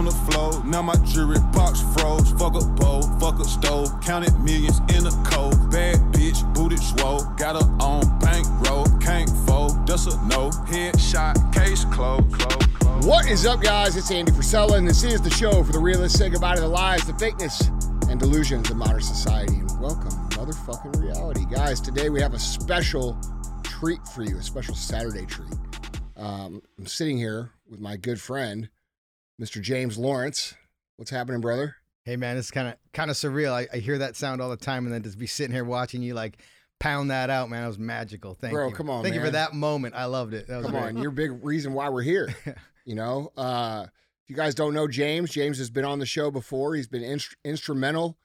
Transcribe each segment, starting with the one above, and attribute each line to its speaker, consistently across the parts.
Speaker 1: on the floor. Now my jewelry box froze. Fuck a bowl, fuck a stove. Counted millions in a cold. Bad bitch, booted swole. Got her on bankroll. Can't fold, that's a no. Headshot, case closed. Close, close.
Speaker 2: What is up, guys? It's Andy Frisella, and this is the show for the realists. Say goodbye to the lies, the fakeness, and delusions of modern society. And welcome, motherfucking reality. Guys, today we have a special treat for you, a special Saturday treat. Um, I'm sitting here with my good friend, Mr. James Lawrence. What's happening, brother?
Speaker 3: Hey man, it's kind of kind of surreal. I, I hear that sound all the time, and then just be sitting here watching you like pound that out, man. It was magical. Thank
Speaker 2: Bro,
Speaker 3: you.
Speaker 2: come on,
Speaker 3: Thank you for that moment. I loved it. That was
Speaker 2: Come
Speaker 3: great.
Speaker 2: on, you're a big reason why we're here. You know, uh, if you guys don't know James, James has been on the show before. He's been inst- instrumental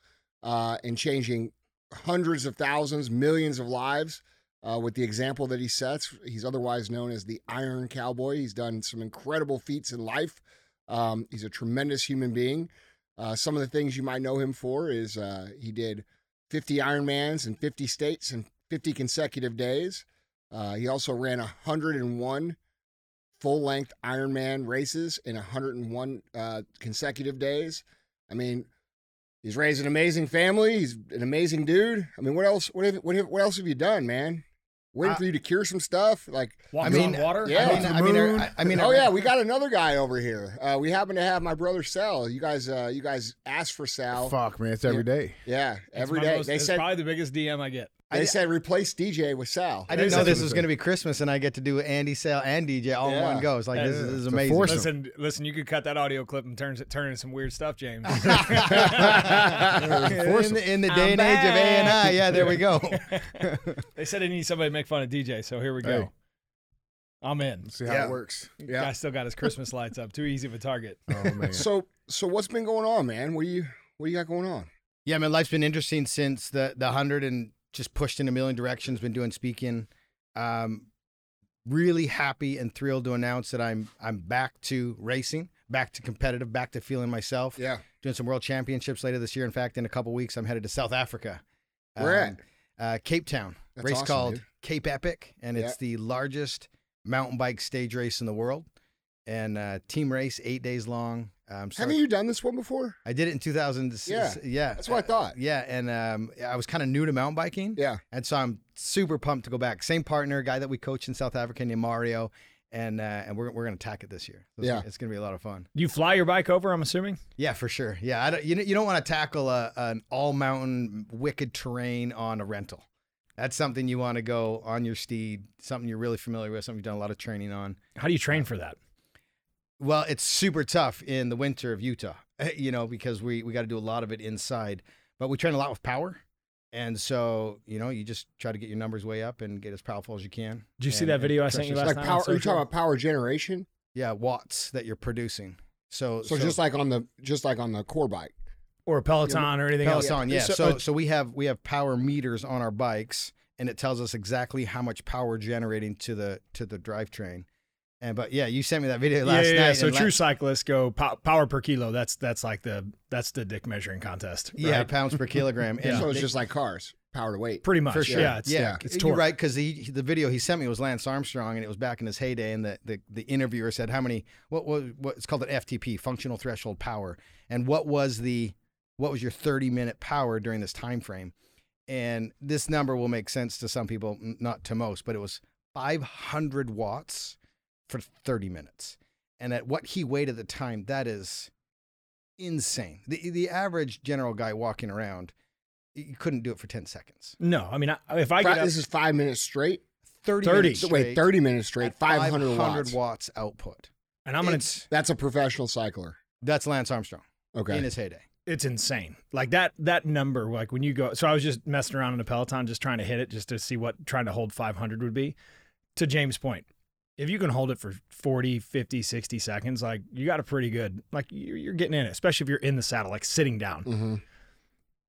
Speaker 2: uh, in changing hundreds of thousands, millions of lives uh, with the example that he sets. He's otherwise known as the Iron Cowboy. He's done some incredible feats in life. Um, he's a tremendous human being. Uh, some of the things you might know him for is uh, he did 50 Ironmans in 50 states in 50 consecutive days. Uh, he also ran 101 full length Ironman races in 101 uh, consecutive days. I mean, he's raised an amazing family. He's an amazing dude. I mean, what else? What have, what, have, what else have you done, man? Waiting
Speaker 3: Uh,
Speaker 2: for you to cure some stuff, like
Speaker 4: Walks
Speaker 3: I mean,
Speaker 4: on water.
Speaker 2: yeah.
Speaker 3: I mean, I mean, I, I mean,
Speaker 2: oh yeah, we got another guy over here. Uh, we happen to have my brother Sal. You guys, uh, you guys asked for Sal.
Speaker 5: Fuck, man, it's every day.
Speaker 2: Yeah,
Speaker 4: It's
Speaker 2: every
Speaker 4: my
Speaker 2: day.
Speaker 4: most-
Speaker 2: they
Speaker 4: it's
Speaker 2: said
Speaker 4: probably the biggest DM I get.
Speaker 2: They
Speaker 3: I-
Speaker 2: said replace DJ with Sal.
Speaker 3: I didn't know this was going to be Christmas, and I get to do Andy Sal, and DJ all in one go. It's like
Speaker 4: That
Speaker 3: this,
Speaker 4: is-
Speaker 3: is- this is amazing.
Speaker 5: force.
Speaker 4: Listen, listen. You could cut that audio clip and turn it turn into some weird stuff, James.
Speaker 3: in, the, in the day
Speaker 4: I'm
Speaker 3: and age of A and I, yeah, there we go.
Speaker 4: they said they need somebody to make fun of DJ, so here we go.
Speaker 5: Hey.
Speaker 4: I'm in.
Speaker 5: Let's see how
Speaker 2: Yeah.
Speaker 5: it works.
Speaker 2: Yeah.
Speaker 4: Guy still got his Christmas lights up. Too easy of a target.
Speaker 5: Oh man.
Speaker 2: So, so what's been going on, man? What do you, what do you got going on?
Speaker 3: Yeah, man, life's been interesting since the the hundred and just pushed in a million directions. Been doing speaking. Um, really happy and thrilled to announce that I'm I'm back to racing, back to competitive, back to feeling myself.
Speaker 2: Yeah,
Speaker 3: Doing some world championships later this year. In fact, in a couple weeks, I'm headed to South Africa.
Speaker 2: Where
Speaker 3: Um, Uh, Cape Town.
Speaker 2: That's
Speaker 3: race
Speaker 2: awesome,
Speaker 3: called
Speaker 2: dude.
Speaker 3: Cape Epic, and it's the largest mountain bike stage race in the world. And uh, team race, eight days long. Um, so
Speaker 2: haven't you done this one before?
Speaker 3: I did it in 2000.
Speaker 2: Yeah,
Speaker 3: yeah,
Speaker 2: that's what I thought.
Speaker 3: yeah, and um, I was kind of new to mountain biking,
Speaker 2: Yeah,
Speaker 3: and so I'm super pumped to go back. Same partner, guy that we coached in South Africa named Mario, and uh, and we're we're gonna attack it this year. So
Speaker 2: Yeah.
Speaker 3: it's gonna be a lot of fun.
Speaker 4: You fly your bike over, I'm assuming.
Speaker 3: Yeah, for sure. Yeah, I don't, you you don't want to tackle a, an all mountain wicked terrain on a rental. That's something you want to go on your steed, something you're really familiar with, something you've done a lot of training on.
Speaker 4: How do you train for that?
Speaker 3: Well, it's super tough in the winter of Utah, you know, because we, we got to do a lot of it inside, but we train a lot with power. And so, you know, you just try to get your numbers way up and get as powerful as you can.
Speaker 4: Did you see that video I
Speaker 3: trust
Speaker 4: sent you
Speaker 3: yourself.
Speaker 4: last
Speaker 2: like
Speaker 4: night on
Speaker 2: power. Are you talking about power generation?
Speaker 3: Yeah, watts that you're producing. So,
Speaker 2: So, just like on the, just like on the core bike.
Speaker 4: or a Peloton or anything else?
Speaker 3: Peloton, yeah.
Speaker 4: So-
Speaker 3: So,
Speaker 4: uh,
Speaker 3: so we have we have power meters on our bikes, and it tells us exactly how much power we're generating to the to the drivetrain. And but yeah, you sent me that video last
Speaker 4: yeah, yeah.
Speaker 3: night.
Speaker 4: So
Speaker 3: and la-
Speaker 4: true cyclists go pow- power per kilo. That's that's like the that's the dick measuring contest.
Speaker 3: yeah, pounds per kilogram. And
Speaker 2: So it's just like cars, power to weight.
Speaker 4: pretty much.
Speaker 3: For sure.
Speaker 4: Yeah, it's,
Speaker 3: yeah,
Speaker 4: it's
Speaker 3: you're
Speaker 4: torque.
Speaker 3: right because the the video he sent me was Lance Armstrong, and it was back in his heyday. And the the, the interviewer said, "How many? What was what, it's called an FTP, functional threshold power, and what was the what was your 30 minute power during this time frame?" And this number will make sense to some people, not to most, but it was 500 watts for 30 minutes. And at what he weighed at the time, that is insane. The the average general guy walking around, you couldn't do it for 10 seconds.
Speaker 4: No, I mean, I, if I
Speaker 2: Fi-
Speaker 4: get up,
Speaker 2: this is five minutes straight.
Speaker 3: 30,
Speaker 4: 30.
Speaker 3: minutes
Speaker 2: So wait,
Speaker 3: straight
Speaker 2: thirty minutes straight, five hundred
Speaker 3: 500
Speaker 2: watts.
Speaker 3: watts output.
Speaker 4: and I'm gonna,
Speaker 2: That's a professional cycler.
Speaker 3: That's Lance Armstrong
Speaker 2: Okay.
Speaker 3: in his heyday.
Speaker 4: it's insane. Like that that number. Like when you go. So I was just messing around in a Peloton, just trying to hit it, just to see what trying to hold 500 would be. To James' point, if you can hold it for 40, 50, 60 seconds, like you got a pretty good. Like you're, you're getting in it, especially if you're in the saddle, like sitting down.
Speaker 2: hmm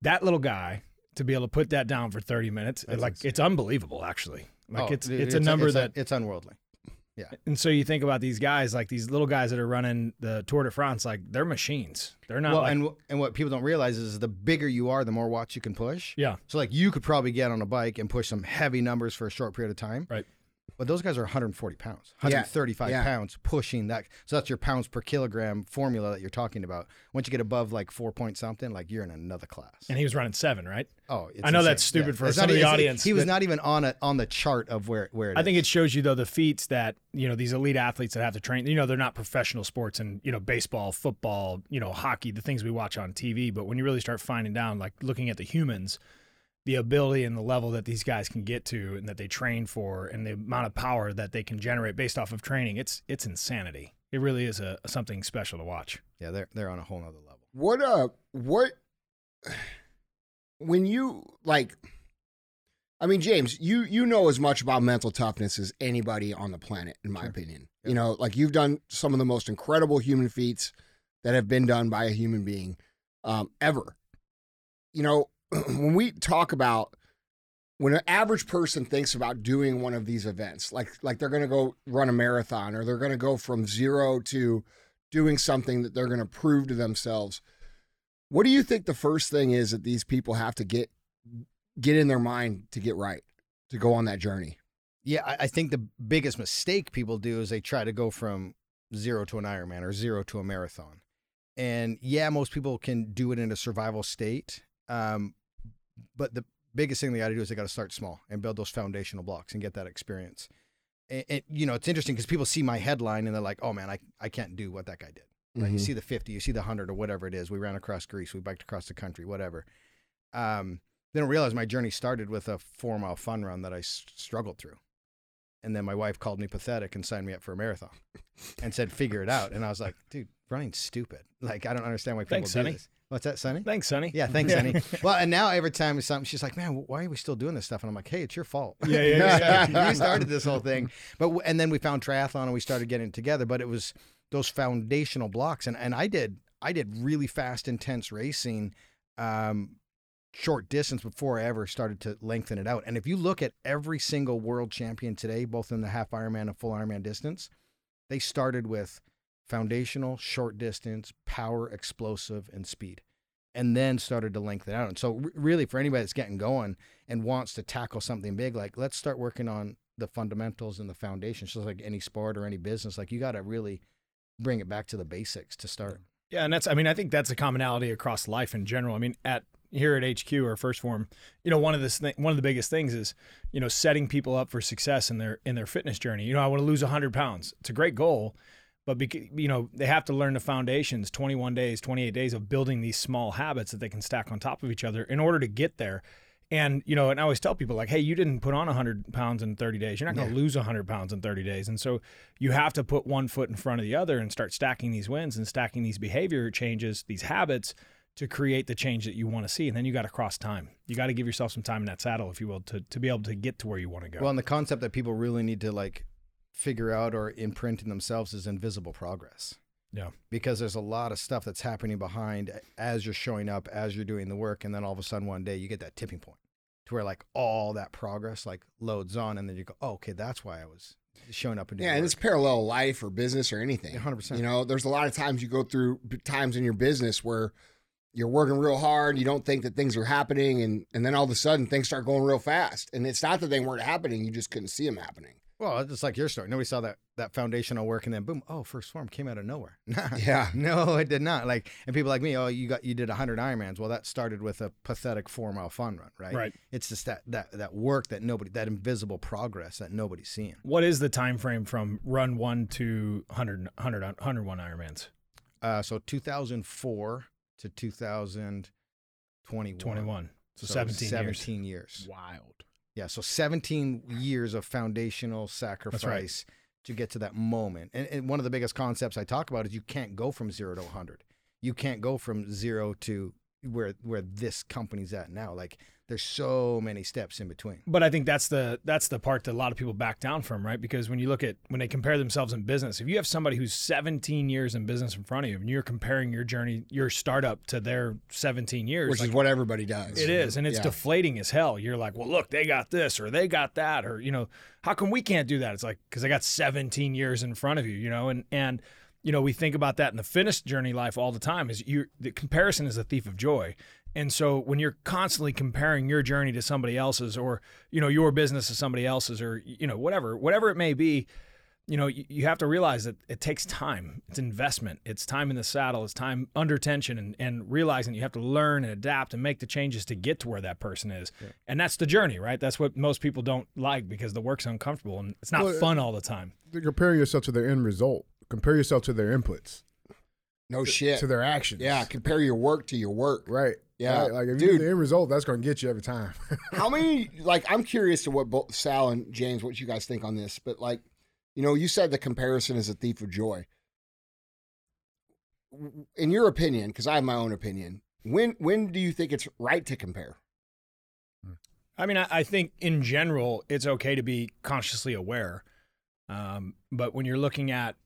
Speaker 4: That little guy to be able to put that down for 30 minutes,
Speaker 3: That's
Speaker 4: like
Speaker 3: insane.
Speaker 4: it's unbelievable. Actually, like
Speaker 3: Oh,
Speaker 4: it's
Speaker 3: it-
Speaker 4: it's a number
Speaker 3: it's
Speaker 4: that
Speaker 3: it's unworldly. Yeah.
Speaker 4: And so you think about these guys, like these little guys that are running the Tour de France, like they're machines. They're not
Speaker 3: well,
Speaker 4: like
Speaker 3: and and what people don't realize is the bigger you are, the more watts you can push.
Speaker 4: yeah,
Speaker 3: So like you could probably get on a bike and push some heavy numbers for a short period of time.
Speaker 4: Right.
Speaker 3: But those guys are 140 pounds, 135
Speaker 2: yeah.
Speaker 3: pounds pushing that. So that's your pounds per kilogram formula that you're talking about. Once you get above like four point something, like you're in another class.
Speaker 4: And he was running seven, right?
Speaker 3: oh, it's
Speaker 4: I know
Speaker 3: insane.
Speaker 4: that's stupid for
Speaker 3: It's
Speaker 4: some
Speaker 3: not-
Speaker 4: of the audience,
Speaker 3: He was not even on a on the chart of where where it
Speaker 4: I think it shows you though the feats that you know these elite athletes that have to train. You know they're not professional sports and you know baseball, football, you know hockey, the things we watch on TV. But when you really start finding down, like looking at the humans, the ability and the level that these guys can get to and that they train for, and the amount of power that they can generate based off of training, it's it's insanity. It really is a something special to watch.
Speaker 3: yeah, they're they're on a whole nother level.
Speaker 2: What uh what when you like I mean James, you you know as much about mental toughness as anybody on the planet in my
Speaker 3: Sure.
Speaker 2: opinion.
Speaker 3: Yep.
Speaker 2: You know, like you've done some of the most incredible human feats that have been done by a human being um ever. You know, when we talk about when an average person thinks about doing one of these events, like like they're going to go run a marathon or they're going to go from 0 to doing something that they're going to prove to themselves. What do you think the first thing is that these people have to get get in their mind to get right to go on that journey?
Speaker 3: Yeah, I, I think the biggest mistake people do is they try to go from zero to an Ironman or zero to a marathon. And yeah, most people can do it in a survival state. Um, but the biggest thing they got to do is they got to start small and build those foundational blocks and get that experience. And, and you know, it's interesting because people see my headline and they're like, "Oh man, I, I can't do what that guy did." Right? You
Speaker 2: Mhm.
Speaker 3: see the 50, you see the 100 or whatever it is. We ran across Greece, we biked across the country, whatever. Um, they don't realize my journey started with a four mile fun run that I s- struggled through. And then my wife called me pathetic and signed me up for a marathon and said, figure it out. And I was like, dude, running's stupid. Like, I don't understand why people
Speaker 4: Thanks,
Speaker 3: do
Speaker 4: Sonny.
Speaker 3: this. What's that, Sonny?
Speaker 4: Thanks, Sonny.
Speaker 3: Yeah, thanks, Sonny. well, and now every time it's something, she's like, man, why are we still doing this stuff? And I'm like, hey, it's your fault.
Speaker 4: Yeah, yeah, yeah.
Speaker 3: you started this whole thing. But and then we found triathlon and we started getting together. But it was those foundational blocks, and and I did I did really fast, intense racing, um, short distance before I ever started to lengthen it out. And if you look at every single world champion today, both in the half Ironman and full Ironman distance, they started with foundational, short distance, power, explosive, and speed. And then started to lengthen out. And so, r- really, for anybody that's getting going and wants to tackle something big, like let's start working on the fundamentals and the foundations, just like any sport or any business. Like you got to really bring it back to the basics to start.
Speaker 4: Yeah, and that's I mean I think that's a commonality across life in general. I mean at here at HQ or First Form, you know one of this one of the biggest things is you know setting people up for success in their in their fitness journey. You know I want to lose 100 pounds. It's a great goal, but you know they have to learn the foundations 21 days 28 days of building these small habits that they can stack on top of each other in order to get there. And you know and i always tell people like hey you didn't put on 100 pounds in 30 days. You're not going to lose 100 pounds in 30 days. And so you have to put one foot in front of the other and start stacking these wins and stacking these behavior changes these habits to create the change that you want to see. And then you got to cross time. You got to give yourself some time in that saddle if you will to, to be able to get to where you want to go.
Speaker 3: Well, and the concept that people really need to like figure out or imprint in themselves is invisible progress.
Speaker 4: Yeah.
Speaker 3: Because there's a lot of stuff that's happening behind as you're showing up, as you're doing the work, and then all of a sudden one day you get that tipping point to where like all that progress like loads on, and then you go, oh, okay, that's why I was showing up and doing
Speaker 2: Yeah, and
Speaker 3: work.
Speaker 2: it's parallel life or business or anything.
Speaker 3: 100%.
Speaker 2: You know, there's a lot of times you go through times in your business where you're working real hard, you don't think that things are happening, and and then all of a sudden things start going real fast. And it's not that they weren't happening; you just couldn't see them happening.
Speaker 3: Well, it's like your story. Nobody saw that that foundational work, and then boom, oh, first form came out of nowhere.
Speaker 2: Yeah.
Speaker 3: no, it did not. Like, and people like me, oh, you got you did hundred Ironmans. Well, that started with a pathetic four mile fun run, right?
Speaker 4: Right.
Speaker 3: It's just that that that work that nobody, that invisible progress that nobody's seeing.
Speaker 4: what is the time frame from run one to 100 100 101 ironmans
Speaker 3: Uh, so 2004 to 2021.
Speaker 4: 21 so, 17 years
Speaker 3: 17 years.
Speaker 4: wild
Speaker 3: Yeah, so 17 years of foundational sacrifice to get to that moment. And, and one of the biggest concepts I talk about is you can't go from zero to 100. You can't go from zero to where where this company's at now. Like there's so many steps in between.
Speaker 4: But I think that's the that's the part that a lot of people back down from, right? Because when you look at when they compare themselves in business, if you have somebody who's 17 years in business in front of you, and you're comparing your journey, your startup to their 17 years,
Speaker 2: Which
Speaker 4: like,
Speaker 2: is what everybody does.
Speaker 4: it is, and it's
Speaker 2: Yeah.
Speaker 4: deflating as hell. You're like, well, look, they got this or they got that, or you know, how come we can't do that? It's like because I got 17 years in front of you, you know, and and you know we think about that in the fitness journey life all the time. Is you the comparison is a thief of joy, And so when you're constantly comparing your journey to somebody else's or, you know, your business to somebody else's or, you know, whatever, whatever it may be, you know, you, you have to realize that it takes time. It's investment. It's time in the saddle. It's time under tension and, and realizing you have to learn and adapt and make the changes to get to where that person is. And that's the journey, right? That's what most people don't like because the work's uncomfortable and it's not
Speaker 5: Well,
Speaker 4: fun all the time.
Speaker 5: Comparing yourself to the end result. Compare yourself to their inputs,
Speaker 2: No shit.
Speaker 5: to their actions.
Speaker 2: Yeah, compare your work to your work.
Speaker 5: Right.
Speaker 2: Yeah.
Speaker 5: Right? Like if you
Speaker 2: Dude.
Speaker 5: do the end result, that's going to get you every time.
Speaker 2: How many? Like, I'm curious to what both Sal and James, what you guys think on this. But like, you know, you said the comparison is a thief of joy. In your opinion, because I have my own opinion, when when do you think it's right to compare?
Speaker 4: I mean, I, I think in general, it's okay to be consciously aware. Um, but when you're looking at,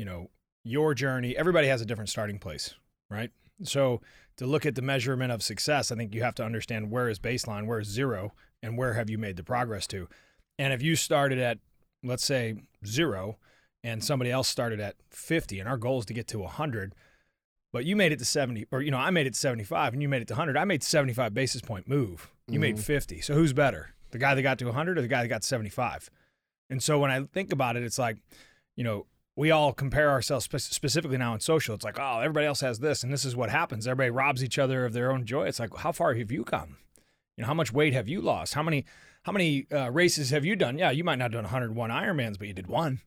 Speaker 4: you know, your journey, everybody has a different starting place, right? So to look at the measurement of success, I think you have to understand where is baseline, where is zero, and where have you made the progress to. And if you started at, let's say, zero, and somebody else started at 50, and our goal is to get to 100, but you made it to 70, or, you know, I made it to 75 and you made it to 100, I made 75 basis point move. You made mm-hmm. 50. So who's better? The guy that got to 100 or the guy that got 75? And so when I think about it, it's like, you know, we all compare ourselves spe- specifically now in social. It's like, oh, everybody else has this, and this is what happens. Everybody robs each other of their own joy. It's like, how far have you come? You know, how much weight have you lost? How many how many uh, races have you done? Yeah, you might not have done 101 Ironmans, but you did one.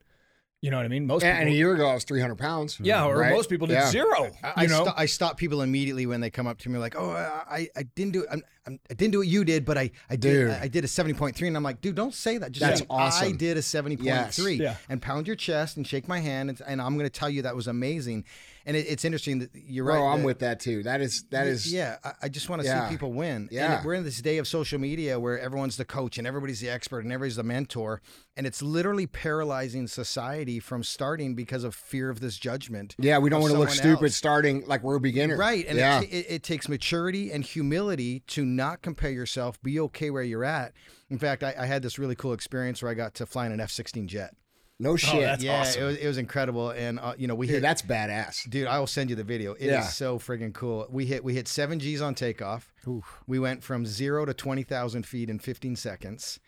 Speaker 4: You know what I mean? Most
Speaker 2: And, and a year ago, I was 300 pounds.
Speaker 4: yeah, or
Speaker 2: right?
Speaker 4: most people did
Speaker 2: Yeah.
Speaker 4: zero.
Speaker 3: I,
Speaker 4: you
Speaker 3: I,
Speaker 4: know,
Speaker 3: sto- I stop people immediately when they come up to me like, "Oh, I, I didn't do it. I'm, I'm, I didn't do what you did, but I, I did.
Speaker 2: Dude.
Speaker 3: I, I did a seventy point three, and I'm like, dude, don't say that. Just
Speaker 2: That's
Speaker 3: say,
Speaker 2: awesome.
Speaker 3: I did a seventy point three,
Speaker 4: Yes. Yeah.
Speaker 3: and pound your chest and shake my hand, and, and I'm going to tell you that was amazing. And it, it's interesting that you're
Speaker 2: Bro,
Speaker 3: right.
Speaker 2: I'm
Speaker 3: that-
Speaker 2: with that too. That is that is
Speaker 3: yeah. I, I just want to
Speaker 2: Yeah.
Speaker 3: see people win.
Speaker 2: Yeah.
Speaker 3: and we're in this day of social media where everyone's the coach and everybody's the expert and everybody's the mentor, and it's literally paralyzing society from starting because of fear of this judgment.
Speaker 2: Yeah, we don't want to look stupid
Speaker 3: else.
Speaker 2: starting like we're a beginner.
Speaker 3: Right. And
Speaker 2: yeah.
Speaker 3: it, it, it takes maturity and humility to not compare yourself, be okay where you're at. In fact, I, I had this really cool experience where I got to fly in an F 16 jet.
Speaker 2: no shit.
Speaker 4: that's
Speaker 3: yeah,
Speaker 4: awesome.
Speaker 3: it was it was incredible, and uh, you know we
Speaker 2: Dude,
Speaker 3: hit.
Speaker 2: that's badass.
Speaker 3: Dude, I will send you the video. It is
Speaker 2: Yeah.
Speaker 3: so friggin' cool. We hit we hit seven G's on takeoff. We went from zero to twenty thousand feet in fifteen seconds,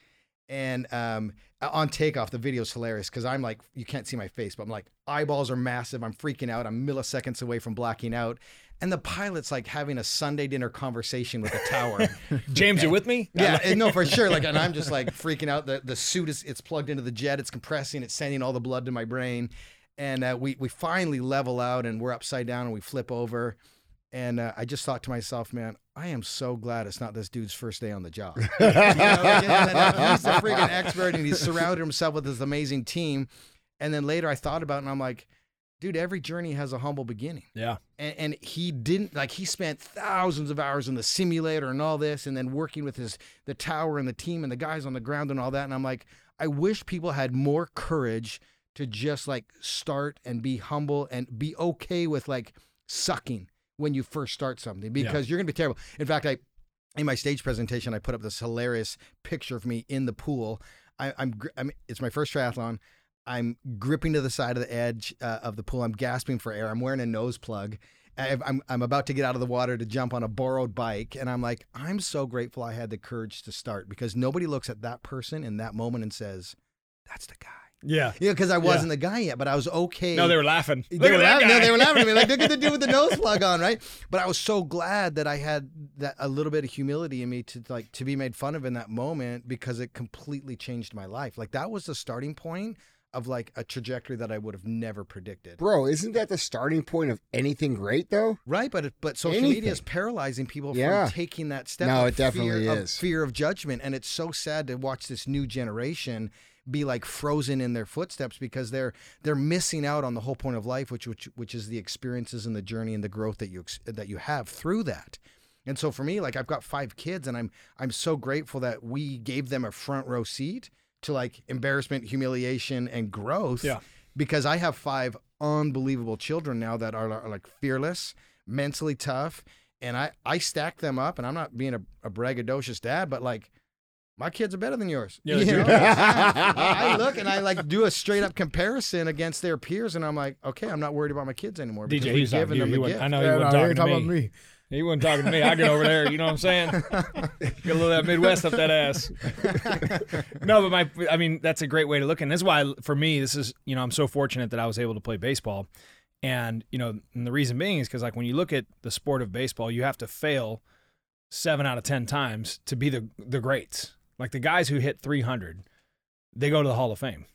Speaker 3: and um, on takeoff, the video's hilarious because I'm like, you can't see my face, but I'm like, eyeballs are massive. I'm freaking out. I'm milliseconds away from blacking out, and the pilot's like having a Sunday dinner conversation with a tower.
Speaker 4: James, you with me?
Speaker 3: Yeah, and no, for sure. Like, and I'm just like freaking out. The the suit is it's plugged into the jet. It's compressing. It's sending all the blood to my brain, and uh, we we finally level out, and we're upside down, and we flip over. And uh, I just thought to myself, man, I am so glad it's not this dude's first day on the job. You know, like, he's a freaking expert, and he's surrounded himself with this amazing team. And then later, I thought about it, and I'm like, dude, every journey has a humble beginning.
Speaker 4: Yeah.
Speaker 3: and, and he didn't like he spent thousands of hours in the simulator and all this and then working with his the tower and the team and the guys on the ground and all that and i'm like i wish people had more courage to just like start and be humble and be okay with like sucking when you first start something because you're gonna be terrible. In fact i in my stage presentation i put up this hilarious picture of me in the pool. I, I'm, I'm it's my first triathlon I'm gripping to the side of the edge uh, of the pool. I'm gasping for air. I'm wearing a nose plug. I- I'm, I'm about to get out of the water to jump on a borrowed bike. And I'm like, I'm so grateful I had the courage to start because nobody looks at that person in that moment and says, that's the guy.
Speaker 4: Yeah.
Speaker 3: Yeah, because I wasn't the guy yet, but I was okay.
Speaker 4: No, they were laughing.
Speaker 3: They
Speaker 4: Look
Speaker 3: were
Speaker 4: at that
Speaker 3: laughing. No, they were laughing at me. Like, look at the dude with the nose plug on, right? But I was so glad that I had that a little bit of humility in me to like to be made fun of in that moment because it completely changed my life. Like that was the starting point of like a trajectory that I would have never predicted.
Speaker 2: Bro, isn't that the starting point of anything great though?
Speaker 3: Right, but but social
Speaker 2: Anything.
Speaker 3: media is paralyzing people
Speaker 2: Yeah.
Speaker 3: from taking that step.
Speaker 2: No, it definitely
Speaker 3: fear of-
Speaker 2: is.
Speaker 3: fear of judgment, and it's so sad to watch this new generation be like frozen in their footsteps because they're they're missing out on the whole point of life, which which which is the experiences and the journey and the growth that you that you have through that. And so for me, like I've got five kids, and I'm I'm so grateful that we gave them a front row seat to like embarrassment, humiliation, and growth
Speaker 4: Yeah.
Speaker 3: because I have five unbelievable children now that are, are like fearless, mentally tough, and I I stack them up. And I'm not being a, a braggadocious dad, but like my kids are better than yours.
Speaker 4: Yeah,
Speaker 3: You know? I I look and I like do a straight up comparison against their peers, and I'm like, okay, I'm not worried about my kids anymore. because
Speaker 4: DJ,
Speaker 3: we've
Speaker 4: he's not
Speaker 3: given
Speaker 4: you.
Speaker 3: them
Speaker 4: He
Speaker 3: the
Speaker 4: wouldn't-
Speaker 3: gift.
Speaker 4: I know
Speaker 5: Yeah,
Speaker 4: you
Speaker 5: no,
Speaker 4: were
Speaker 5: he
Speaker 4: talking
Speaker 5: ain't
Speaker 4: to me.
Speaker 5: about me.
Speaker 4: He wasn't talking to me. I get over there. You know what I'm saying? Get a little that Midwest up that ass. no, but my, I mean, that's a great way to look. And this is why, for me, this is, you know, I'm so fortunate that I was able to play baseball. And, you know, and the reason being is because, like, when you look at the sport of baseball, you have to fail seven out of 10 times to be the, the greats. Like the guys who hit 300, they go to the Hall of Fame.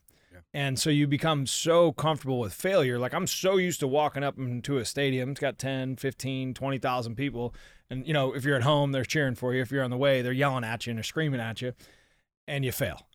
Speaker 4: And so you become so comfortable with failure. Like I'm so used to walking up into a stadium. It's got 10, 15, 20,000 people. And, you know, if you're at home, they're cheering for you. If you're on the way, they're yelling at you and they're screaming at you. And you fail.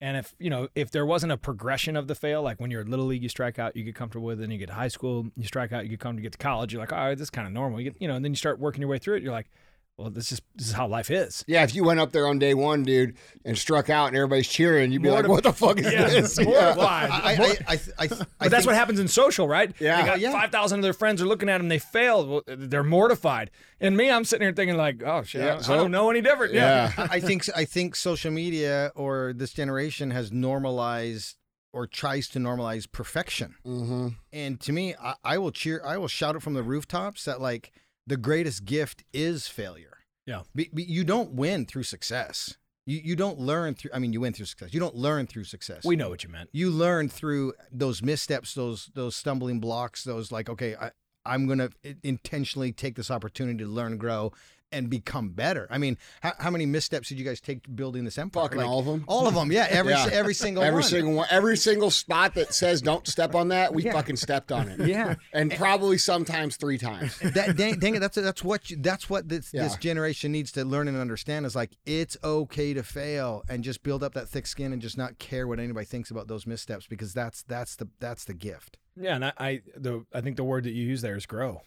Speaker 4: And if, you know, if there wasn't a progression of the fail, like when you're at Little League, you strike out, you get comfortable with it. Then you get to high school, you strike out, you get come to get to college. You're like, all right, this is kind of normal. You get, you know, and then you start working your way through it. You're like, well, this is this is how life is.
Speaker 2: Yeah, if you went up there on day one, dude, and struck out and everybody's cheering, you'd be like, "What the fuck is
Speaker 4: Yeah,
Speaker 2: this?"
Speaker 4: mortified.
Speaker 3: I, I, I, I, I,
Speaker 4: But that's what happens in social, right?
Speaker 2: Yeah.
Speaker 4: They got
Speaker 3: Yeah.
Speaker 4: 5,000 of their friends are looking at them. They failed. Well, they're mortified. And me, I'm sitting here thinking, like, oh, shit,
Speaker 2: Yeah,
Speaker 4: I,
Speaker 2: so-
Speaker 4: I don't know any different. Yeah.
Speaker 2: Yeah.
Speaker 3: I I think I think social media or this generation has normalized or tries to normalize perfection.
Speaker 2: Mm-hmm.
Speaker 3: And to me, I, I will cheer, I will shout it from the rooftops that like the greatest gift is failure.
Speaker 4: Yeah.
Speaker 3: Be, be- you don't win through success. You you don't learn through. I mean, you win through success. You don't learn through success.
Speaker 4: We know what you meant.
Speaker 3: you learn through those missteps, those those stumbling blocks, those like, okay, I, I'm gonna intentionally take this opportunity to learn, and grow, and become better. I mean, how, how many missteps did you guys take building this empire?
Speaker 2: Fucking
Speaker 3: Like,
Speaker 2: all of them.
Speaker 3: All of them, yeah. Every
Speaker 2: Yeah.
Speaker 3: every single
Speaker 2: Every
Speaker 3: one.
Speaker 2: single one, every single spot that says "Don't step on that," we fucking stepped on it.
Speaker 3: Yeah.
Speaker 2: and probably sometimes three times.
Speaker 3: that dang, dang it, that's that's what you, that's what this this generation needs to learn and understand is like it's okay to fail and just build up that thick skin and just not care what anybody thinks about those missteps because that's that's the that's the gift.
Speaker 4: Yeah. And I, I, the, I think the word that you use there is grow.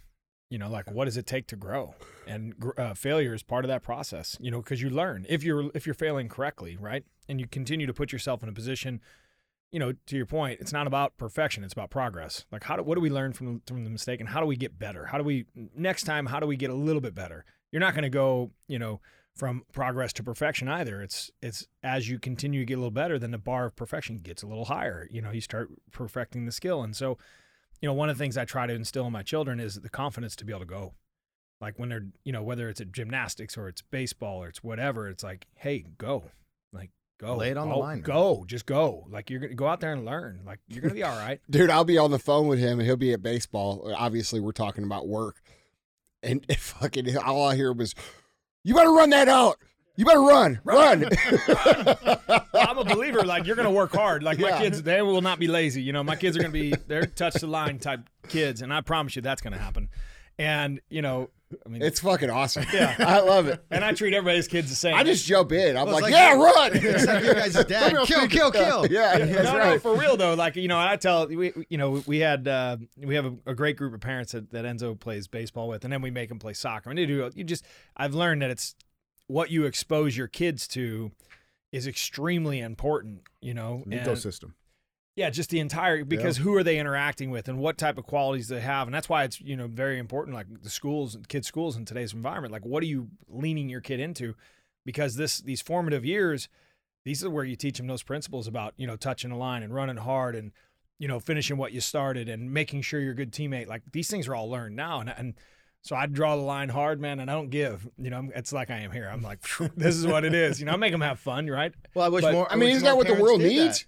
Speaker 4: You know, like what does it take to grow? And uh, failure is part of that process. You know, because you learn if you're if you're failing correctly, right, and you continue to put yourself in a position. You know, to your point, it's not about perfection; it's about progress. Like, how do what do we learn from from the mistake, and how do we get better? How do we next time? How do we get a little bit better? You're not going to go, you know, from progress to perfection either. It's it's as you continue to get a little better, then the bar of perfection gets a little higher. You know, you start perfecting the skill, and so you know, one of the things I try to instill in my children is the confidence to be able to go. Like when they're, you know, whether it's at gymnastics or it's baseball or it's whatever, it's like, hey, go. Like, go.
Speaker 3: Lay it on the
Speaker 4: Go-
Speaker 3: line, man.
Speaker 4: Go. Just go. Like, you're going to go out there and learn. Like, you're going to be all right.
Speaker 2: Dude, I'll be on the phone with him and he'll be at baseball. Obviously, we're talking about work. And it fucking all I hear was, You better run that out. You better run. Run.
Speaker 4: Well, I'm a believer. Like, you're going to work hard. Like, my
Speaker 2: Yeah.
Speaker 4: kids, they will not be lazy. You know, my kids are going to be, they're touch the line type kids. And I promise you that's going to happen. And, you know, I mean,
Speaker 2: it's fucking awesome.
Speaker 4: Yeah.
Speaker 2: I love it.
Speaker 4: and I treat everybody's kids the same.
Speaker 2: I just jump in. I'm
Speaker 3: Well,
Speaker 2: like,
Speaker 3: like-
Speaker 2: Yeah, run.
Speaker 3: It's like your guys' dad. kill, kill, kill.
Speaker 2: Yeah, that's
Speaker 4: no, no,
Speaker 2: right.
Speaker 4: for real though. Like you know, I tell we, you know, we had uh, we have a, a great group of parents that, that Enzo plays baseball with, and then we make them play soccer. And they do. You just, I've learned that it's what you expose your kids to is extremely important. You know,
Speaker 5: An
Speaker 4: And-
Speaker 5: ecosystem.
Speaker 4: yeah, just the entire because who are they interacting with and what type of qualities they have, and that's why it's you know very important. Like the schools, and kids' schools in today's environment, like what are you leaning your kid into? Because this these formative years, these are where you teach them those principles about you know touching the line and running hard and you know finishing what you started and making sure you're a good teammate. Like these things are all learned now, and and so I draw the line hard, man, and I don't give. You know, it's like I am here. I'm like, this is what it is. You know, I make them have fun, right?
Speaker 3: Well, I wish
Speaker 4: But-
Speaker 3: more.
Speaker 2: I mean,
Speaker 3: wish
Speaker 2: isn't that what the world needs?
Speaker 3: that.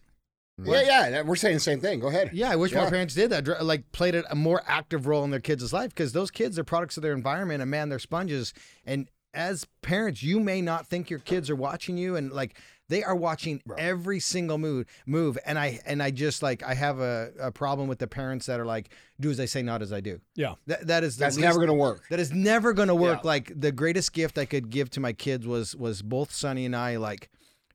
Speaker 2: Yeah, yeah. We're saying the same thing. Go ahead.
Speaker 3: Yeah, I wish
Speaker 2: Yeah.
Speaker 3: more parents did that. Like played a a more active role in their kids' life because those kids are products of their environment and man, they're sponges. And as parents, you may not think your kids are watching you, and like they are watching every single move. Move, and I and I just like I have a, a problem with the parents that are like, do as I say, not as I do.
Speaker 4: Yeah.
Speaker 3: That that is
Speaker 2: That's
Speaker 3: least-
Speaker 2: never going to work.
Speaker 3: that is never going to work.
Speaker 2: Yeah.
Speaker 3: Like the greatest gift I could give to my kids was was both Sonny and I like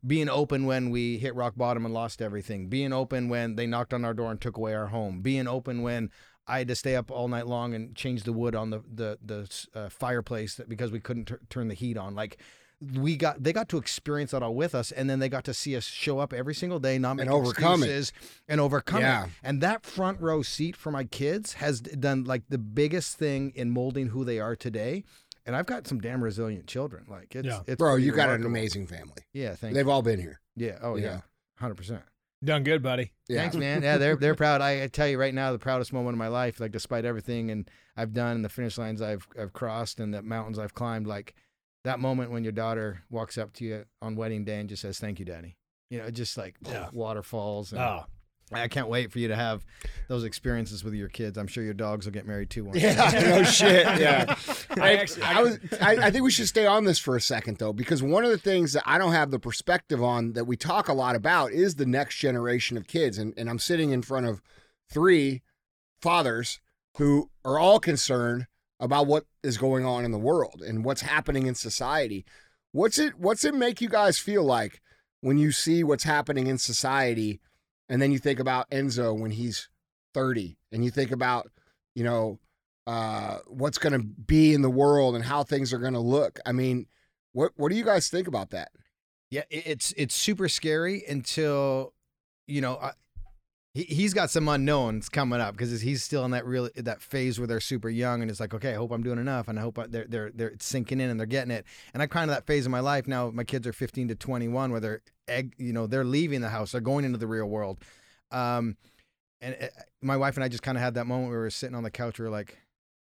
Speaker 3: being open when we hit rock bottom and lost everything. Being open when they knocked on our door and took away our home. Being open when I had to stay up all night long and change the wood on the the the uh, fireplace that, because we couldn't tur- turn the heat on. Like we got they got to experience that all with us and then they got to see us show up every single day not make
Speaker 2: And overcome it.
Speaker 3: excuses and overcome
Speaker 2: Yeah.
Speaker 3: it and that front row seat for my kids has done like the biggest thing in molding who they are today and i've got some damn resilient children like it's,
Speaker 4: Yeah.
Speaker 3: it's
Speaker 2: Bro, you got an amazing family.
Speaker 3: yeah thank
Speaker 2: They've
Speaker 3: you
Speaker 2: all been here.
Speaker 3: yeah oh
Speaker 2: Yeah.
Speaker 3: yeah 100%
Speaker 4: Done good, buddy.
Speaker 2: Yeah.
Speaker 3: Thanks, man. Yeah, they're they're proud. I, I tell you right now, the proudest moment of my life. Like despite everything and I've done, and the finish lines I've I've crossed, and the mountains I've climbed, like that moment when your daughter walks up to you on wedding day and just says, "Thank you, Daddy." You know, just like
Speaker 4: Yeah.
Speaker 3: waterfalls. And
Speaker 4: Oh,
Speaker 3: I can't wait for you to have those experiences with your kids. I'm sure your dogs will get married too. One.
Speaker 2: Yeah, no shit. Yeah.
Speaker 4: I
Speaker 2: I, I was. I, I think we should stay on this for a second though, because one of the things that I don't have the perspective on that we talk a lot about is the next generation of kids, and and I'm sitting in front of three fathers who are all concerned about what is going on in the world and what's happening in society. What's it? What's it make you guys feel like when you see what's happening in society, and then you think about Enzo when he's 30, and you think about you know uh, what's going to be in the world and how things are going to look. I mean, what what do you guys think about that?
Speaker 3: Yeah, it's it's super scary until you know he he's got some unknowns coming up because he's still in that real that phase where they're super young and it's like okay, I hope I'm doing enough and I hope I, they're they're they're sinking in and they're getting it. And I'm kind of that phase of my life now. My kids are 15 to 21 where they're egg, you know, they're leaving the house, they're going into the real world. Um, and uh, my wife and I just kind of had that moment where we were sitting on the couch. We were like,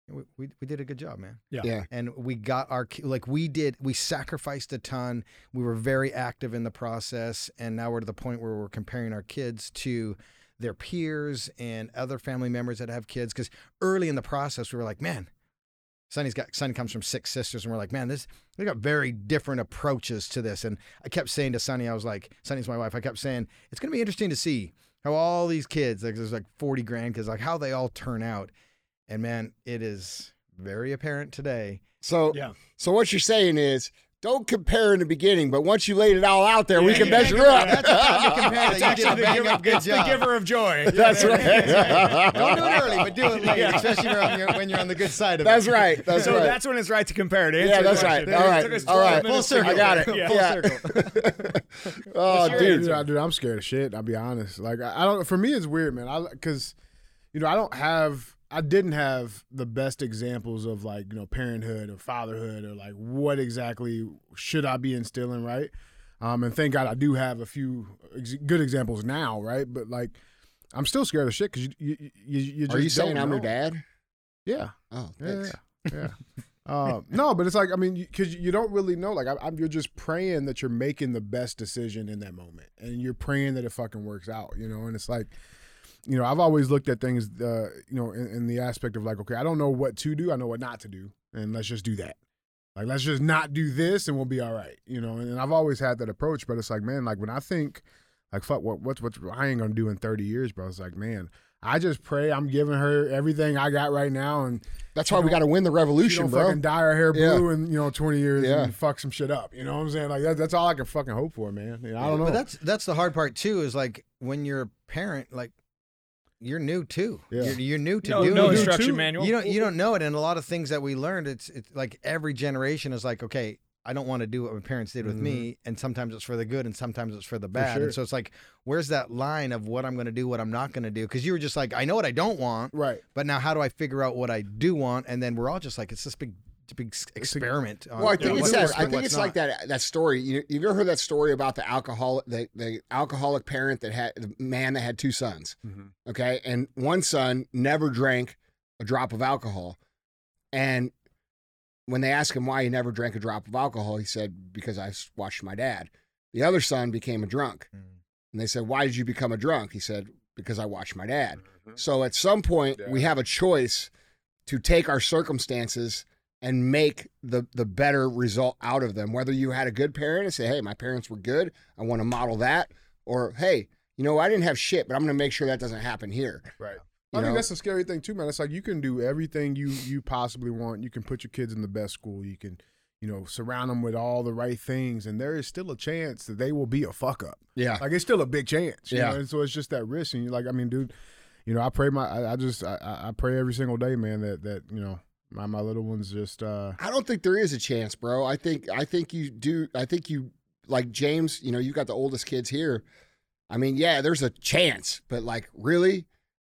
Speaker 3: we, we we did a good job, man
Speaker 4: Yeah.
Speaker 2: Yeah.
Speaker 3: and we got our like we did we sacrificed a ton we were very active in the process and now we're to the point where we're comparing our kids to their peers and other family members that have kids because early in the process we were like man Sonny's got Sonny comes from six sisters, and we're like, man, this they got very different approaches to this. And I kept saying to Sonny, I was like, Sonny's my wife. I kept saying it's gonna be interesting to see how all these kids, like there's like 40 grandkids, like how they all turn out. And man, it is very apparent today.
Speaker 2: So
Speaker 4: Yeah.
Speaker 2: so what you're saying is don't compare in the beginning, but once you laid it all out there, we can
Speaker 4: yeah,
Speaker 2: measure
Speaker 4: yeah,
Speaker 2: up.
Speaker 3: That's the time to compare that.
Speaker 4: It's
Speaker 3: You
Speaker 4: actually
Speaker 3: did
Speaker 4: the giver,
Speaker 3: good
Speaker 4: it's the giver of joy.
Speaker 2: That's right.
Speaker 3: Don't do it early, but do it late,
Speaker 4: Yeah.
Speaker 3: especially when you're, on when you're on the good side of
Speaker 2: That's
Speaker 3: it.
Speaker 2: right. That's
Speaker 4: so
Speaker 2: right.
Speaker 4: So that's when it's right to compare to
Speaker 2: Yeah, that's right. All
Speaker 4: It
Speaker 2: right.
Speaker 4: took us
Speaker 2: All
Speaker 4: 12
Speaker 2: right.
Speaker 4: minutes
Speaker 3: Full circle.
Speaker 2: I got it.
Speaker 4: Yeah.
Speaker 3: Full
Speaker 2: Yeah.
Speaker 3: circle.
Speaker 2: oh, dude.
Speaker 5: Dude, I, dude, I'm scared of shit. I'll be honest. Like I, I don't. For me, it's weird, man. I because, you know, I don't have. I didn't have the best examples of like you know parenthood or fatherhood or like what exactly should I be instilling, right? Um, and thank God I do have a few ex- good examples now, right? But like, I'm still scared of shit because you you you, you just
Speaker 2: Are you saying
Speaker 5: don't
Speaker 2: I'm your dad?
Speaker 5: Yeah.
Speaker 2: Oh,
Speaker 5: Yeah,
Speaker 2: thanks.
Speaker 5: yeah, yeah. um, no, but it's like I mean, because you don't really know. Like, I, I'm, you're just praying that you're making the best decision in that moment, and you're praying that it fucking works out. You know, and it's like, you know, I've always looked at things, uh, you know, in, in the aspect of like, okay, I don't know what to do, I know what not to do, and let's just do that. Like, let's just not do this, and we'll be all right. You know, and, and I've always had that approach. But it's like, man, like when I think, like, fuck, what, what's what I ain't gonna do in 30 years, bro. It's like, man. I just pray I'm giving her everything I got right now, and
Speaker 2: That's why we got to win the revolution, bro.
Speaker 5: fucking dye her hair
Speaker 2: Yeah.
Speaker 5: blue in you know 20 years
Speaker 2: Yeah.
Speaker 5: and fuck some shit up. You know what I'm saying? Like that, that's all I can fucking hope for, man. You know, I don't know.
Speaker 3: But that's that's the hard part too. Is like when you're a parent, like you're new too.
Speaker 5: Yeah.
Speaker 3: You're, you're new to
Speaker 4: No,
Speaker 3: doing
Speaker 4: no
Speaker 3: it.
Speaker 4: instruction manual.
Speaker 3: You don't you don't know it, and a lot of things that we learned, it's it's like every generation is like, okay, I don't want to do what my parents did with me, and sometimes it's for the good, and sometimes it's for the bad,
Speaker 5: sure.
Speaker 3: and so it's like, where's that line of what I'm going to do, what I'm not going to do? Because you were just like, I know what I don't want,
Speaker 5: right.
Speaker 3: but now how do I figure out what I do want? And then we're all just like, it's this big, big experiment. on
Speaker 2: Well, I think it's that. I think it's like that. That story. You, you've ever heard that story about the alcoholic, the, the alcoholic parent that had the man that had two sons. Okay, and one son never drank a drop of alcohol, and when they asked him why he never drank a drop of alcohol, he said because I watched my dad. The other son became a drunk,
Speaker 3: Mm.
Speaker 2: and they said, "Why did you become a drunk?" He said, "Because I watched my dad." So at some point, we have a choice to take our circumstances and make the the better result out of them. Whether you had a good parent and say, "Hey, my parents were good. I want to model that," or "Hey, you know, I didn't have shit, but I'm going to make sure that doesn't happen here."
Speaker 5: Right.
Speaker 2: You
Speaker 5: I
Speaker 2: know?
Speaker 5: that's a scary thing too, man. It's like you can do everything you you possibly want. You can put your kids in the best school. You can, you know, surround them with all the right things, and there is still a chance that they will be a fuck up.
Speaker 2: Yeah.
Speaker 5: Like it's still a big chance. You
Speaker 2: Yeah.
Speaker 5: Know? And so it's just that risk, and you're like, I mean, dude, you know, I pray my, I, I just, I, I pray every single day, man, that that you know, my my little ones just, uh,
Speaker 2: I don't think there is a chance, bro. I think I think you do. I think you like James. You know, you got the oldest kids here. I mean, yeah, there's a chance, but like, really,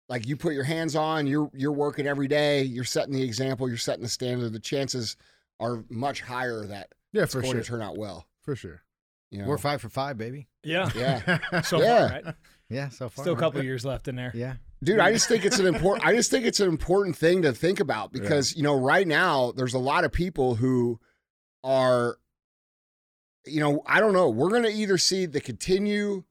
Speaker 2: like you put your hands on. You're you're working every day. You're setting the example. You're setting the standard. The chances are much higher that
Speaker 5: yeah,
Speaker 2: it's
Speaker 5: for
Speaker 2: going
Speaker 5: sure,
Speaker 2: to turn out well.
Speaker 5: for sure.
Speaker 2: You know?
Speaker 3: We're five for five, baby.
Speaker 4: Yeah.
Speaker 2: yeah,
Speaker 4: So
Speaker 2: Yeah.
Speaker 4: far, right?
Speaker 3: Yeah, so far.
Speaker 4: Still a couple years left in there.
Speaker 3: Yeah.
Speaker 2: Dude, I just think it's an important I just think it's an important thing to think about because, you know, right now there's a lot of people who are you know, I don't know, we're going to either see the continue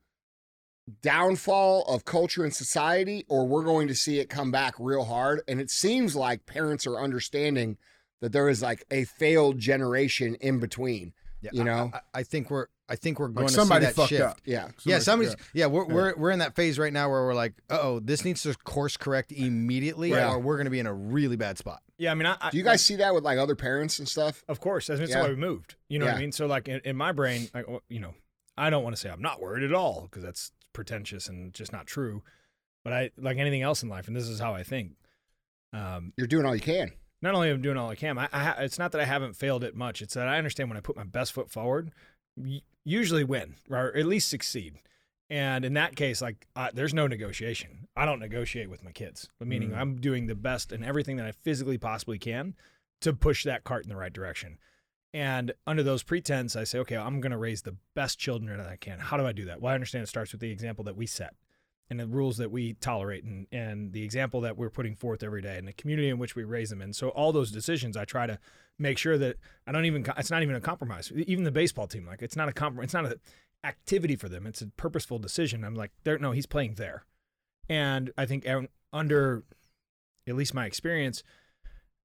Speaker 2: downfall of culture and society or we're going to see it come back real hard. And it seems like parents are understanding that there is like a failed generation in between.
Speaker 3: Yeah,
Speaker 2: You know?
Speaker 3: I, I think we're I think we're going
Speaker 5: Like
Speaker 3: to
Speaker 5: somebody
Speaker 3: see that
Speaker 5: fucked
Speaker 3: shift.
Speaker 5: up.
Speaker 2: Yeah.
Speaker 3: Yeah, somebody's yeah, we're, we're we're in that phase right now where we're like, oh, this needs to course correct immediately,
Speaker 2: Right.
Speaker 3: or we're going to be in a really bad spot.
Speaker 4: Yeah, I mean, I, I,
Speaker 2: Do you guys see that with like other parents and stuff?
Speaker 4: Of course, that's, that's
Speaker 2: Yeah.
Speaker 4: why we moved. You know what I mean? So, like in, in my brain, like, you know, I don't want to say I'm not worried at all because that's pretentious and just not true. But I like anything else in life, and this is how I think. Um,
Speaker 2: You're doing all you can.
Speaker 4: Not only am I doing all I can, I, I it's not that I haven't failed it much. It's that I understand when I put my best foot forward, usually win or at least succeed. And in that case, like I, there's no negotiation. I don't negotiate with my kids. Meaning, mm. I'm doing the best and everything that I physically possibly can to push that cart in the right direction. And under those pretense, I say, okay, I'm going to raise the best children that I can. How do I do that? Well, I understand it starts with the example that we set and the rules that we tolerate and, and the example that we're putting forth every day and the community in which we raise them in. So all those decisions, I try to make sure that I don't even, it's not even a compromise. Even the baseball team, like it's not a compromise. It's not an activity for them. It's a purposeful decision. I'm like, there, no, he's playing there. And I think um, under at least my experience,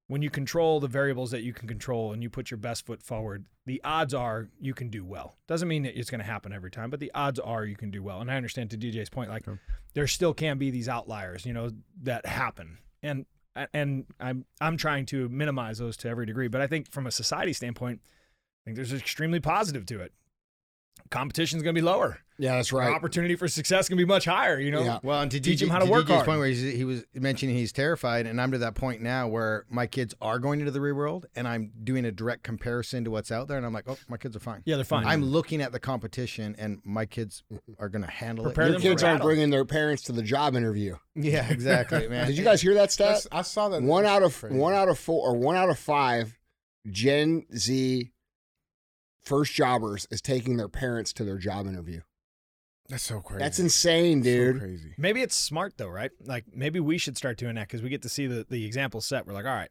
Speaker 4: when you control the variables that you can control and you put your best foot forward, the odds are you can do well. Doesn't mean that it's going to happen every time, but the odds are you can do well. And I understand to DJ's point, like there still can be these outliers, you know, that happen. And and I'm I'm trying to minimize those to every degree. But I think from a society standpoint, I think there's extremely positive to it. Competition's going to be lower.
Speaker 2: Yeah, that's
Speaker 4: Our
Speaker 2: right.
Speaker 4: opportunity for success can be much higher. You know,
Speaker 2: Yeah.
Speaker 3: Well, and to
Speaker 4: Teach
Speaker 3: DJ
Speaker 4: him how to
Speaker 3: to
Speaker 4: work
Speaker 3: DJ's
Speaker 4: hard.
Speaker 3: point where he was mentioning he's terrified, and I'm to that point now where my kids are going into the real world, and I'm doing a direct comparison to what's out there, and I'm like, oh, my kids are fine.
Speaker 4: yeah, they're fine.
Speaker 3: I'm looking at the competition, and my kids are going to handle
Speaker 4: Prepare
Speaker 3: it.
Speaker 2: Your kids aren't
Speaker 4: battle.
Speaker 2: bringing their parents to the job interview.
Speaker 3: Yeah, exactly, man.
Speaker 2: Did you guys hear that stat?
Speaker 5: That's- I saw that.
Speaker 2: one out of
Speaker 5: Crazy.
Speaker 2: one out of four or one out of five Gen Z first jobbers is taking their parents to their job interview.
Speaker 5: That's so crazy.
Speaker 2: That's insane, dude.
Speaker 5: So
Speaker 2: dude.
Speaker 5: crazy.
Speaker 4: Maybe it's smart though, right? Like maybe we should start doing that because we get to see the, the example set. We're like, all right,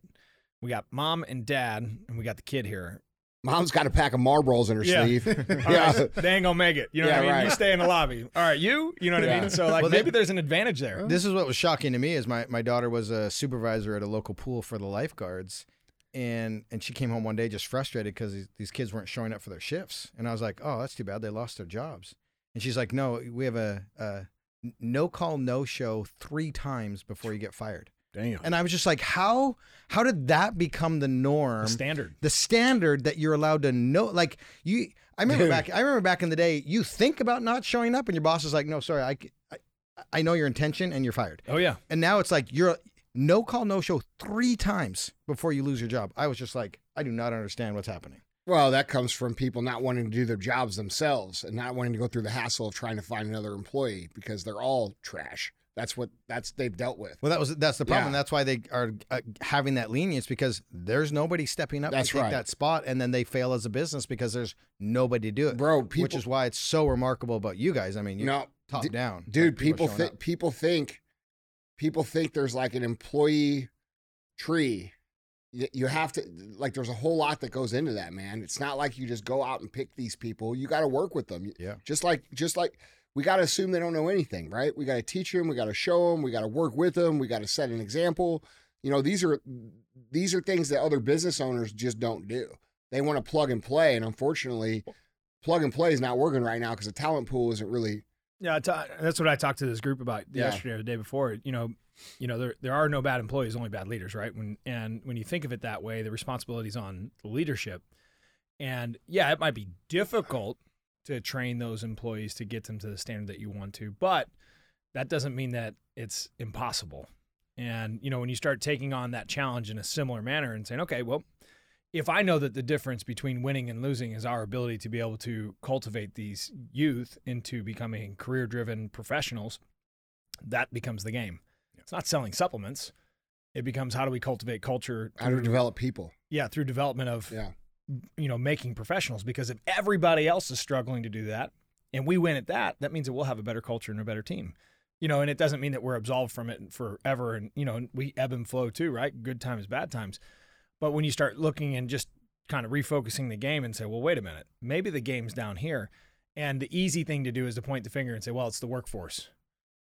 Speaker 4: we got mom and dad, and we got the kid here.
Speaker 2: Mom's got a pack of Marlboros in her
Speaker 4: Yeah.
Speaker 2: sleeve. Yeah.
Speaker 4: right, they ain't gonna make it. You know
Speaker 2: Yeah,
Speaker 4: what I mean?
Speaker 2: right.
Speaker 4: You stay in the lobby. All right, you. You know what I mean? So like
Speaker 3: Well,
Speaker 4: maybe
Speaker 3: they-
Speaker 4: there's an advantage there.
Speaker 3: This is what was shocking to me is my, my daughter was a supervisor at a local pool for the lifeguards, and and she came home one day just frustrated because these, these kids weren't showing up for their shifts, and I was like, oh, that's too bad they lost their jobs, and she's like, no, we have a, a no call no show three times before you get fired,
Speaker 5: Damn.
Speaker 3: and I was just like, how how did that become the norm?
Speaker 4: The standard.
Speaker 3: the standard that you're allowed to know like you i remember
Speaker 2: Dude.
Speaker 3: back i remember back in the day you think about not showing up and your boss is like no sorry i i, I know your intention and you're fired
Speaker 4: Oh yeah.
Speaker 3: and now it's like you're no call no show three times before you lose your job i was just like i do not understand what's happening
Speaker 2: Well, that comes from people not wanting to do their jobs themselves and not wanting to go through the hassle of trying to find another employee because they're all trash. That's what that's they've dealt with.
Speaker 3: well that was that's the problem
Speaker 2: Yeah.
Speaker 3: that's why they are uh, having that lenience because there's nobody stepping up
Speaker 2: That's
Speaker 3: to take
Speaker 2: right.
Speaker 3: that spot and then they fail as a business because there's nobody to do it
Speaker 2: Bro, people
Speaker 3: which is why it's so remarkable about you guys i mean you
Speaker 2: no,
Speaker 3: top
Speaker 2: d-
Speaker 3: down
Speaker 2: dude
Speaker 3: like,
Speaker 2: people
Speaker 3: showing
Speaker 2: think people think people think there's like an employee tree you have to like there's a whole lot that goes into that man it's not like you just go out and pick these people you got to work with them
Speaker 3: Yeah.
Speaker 2: just like just like we got to assume they don't know anything right we got to teach them we got to show them we got to work with them we got to set an example you know these are these are things that other business owners just don't do they want to plug and play and unfortunately plug and play is not working right now because the talent pool isn't really
Speaker 4: Yeah, ta- that's what I talked to this group about
Speaker 2: Yeah.
Speaker 4: yesterday or the day before. You know, you know, there there are no bad employees, only bad leaders, right? When and when you think of it that way, the responsibility's on the leadership. And yeah, it might be difficult to train those employees to get them to the standard that you want to, but that doesn't mean that it's impossible. And you know, when you start taking on that challenge in a similar manner and saying, okay, well, if I know that the difference between winning and losing is our ability to be able to cultivate these youth into becoming career driven professionals, that becomes the game. It's not selling supplements. It becomes how do we cultivate culture
Speaker 2: how do
Speaker 4: we
Speaker 2: develop people
Speaker 4: yeah, through development of
Speaker 2: yeah
Speaker 4: you know making professionals because if everybody else is struggling to do that, and we win at that, that means that we'll have a better culture and a better team. You know, and it doesn't mean that we're absolved from it forever. And you know, we ebb and flow too, right? Good times, bad times. But when you start looking and just kind of refocusing the game and say, well, wait a minute, maybe the game's down here. And the easy thing to do is to point the finger and say, well, it's the workforce.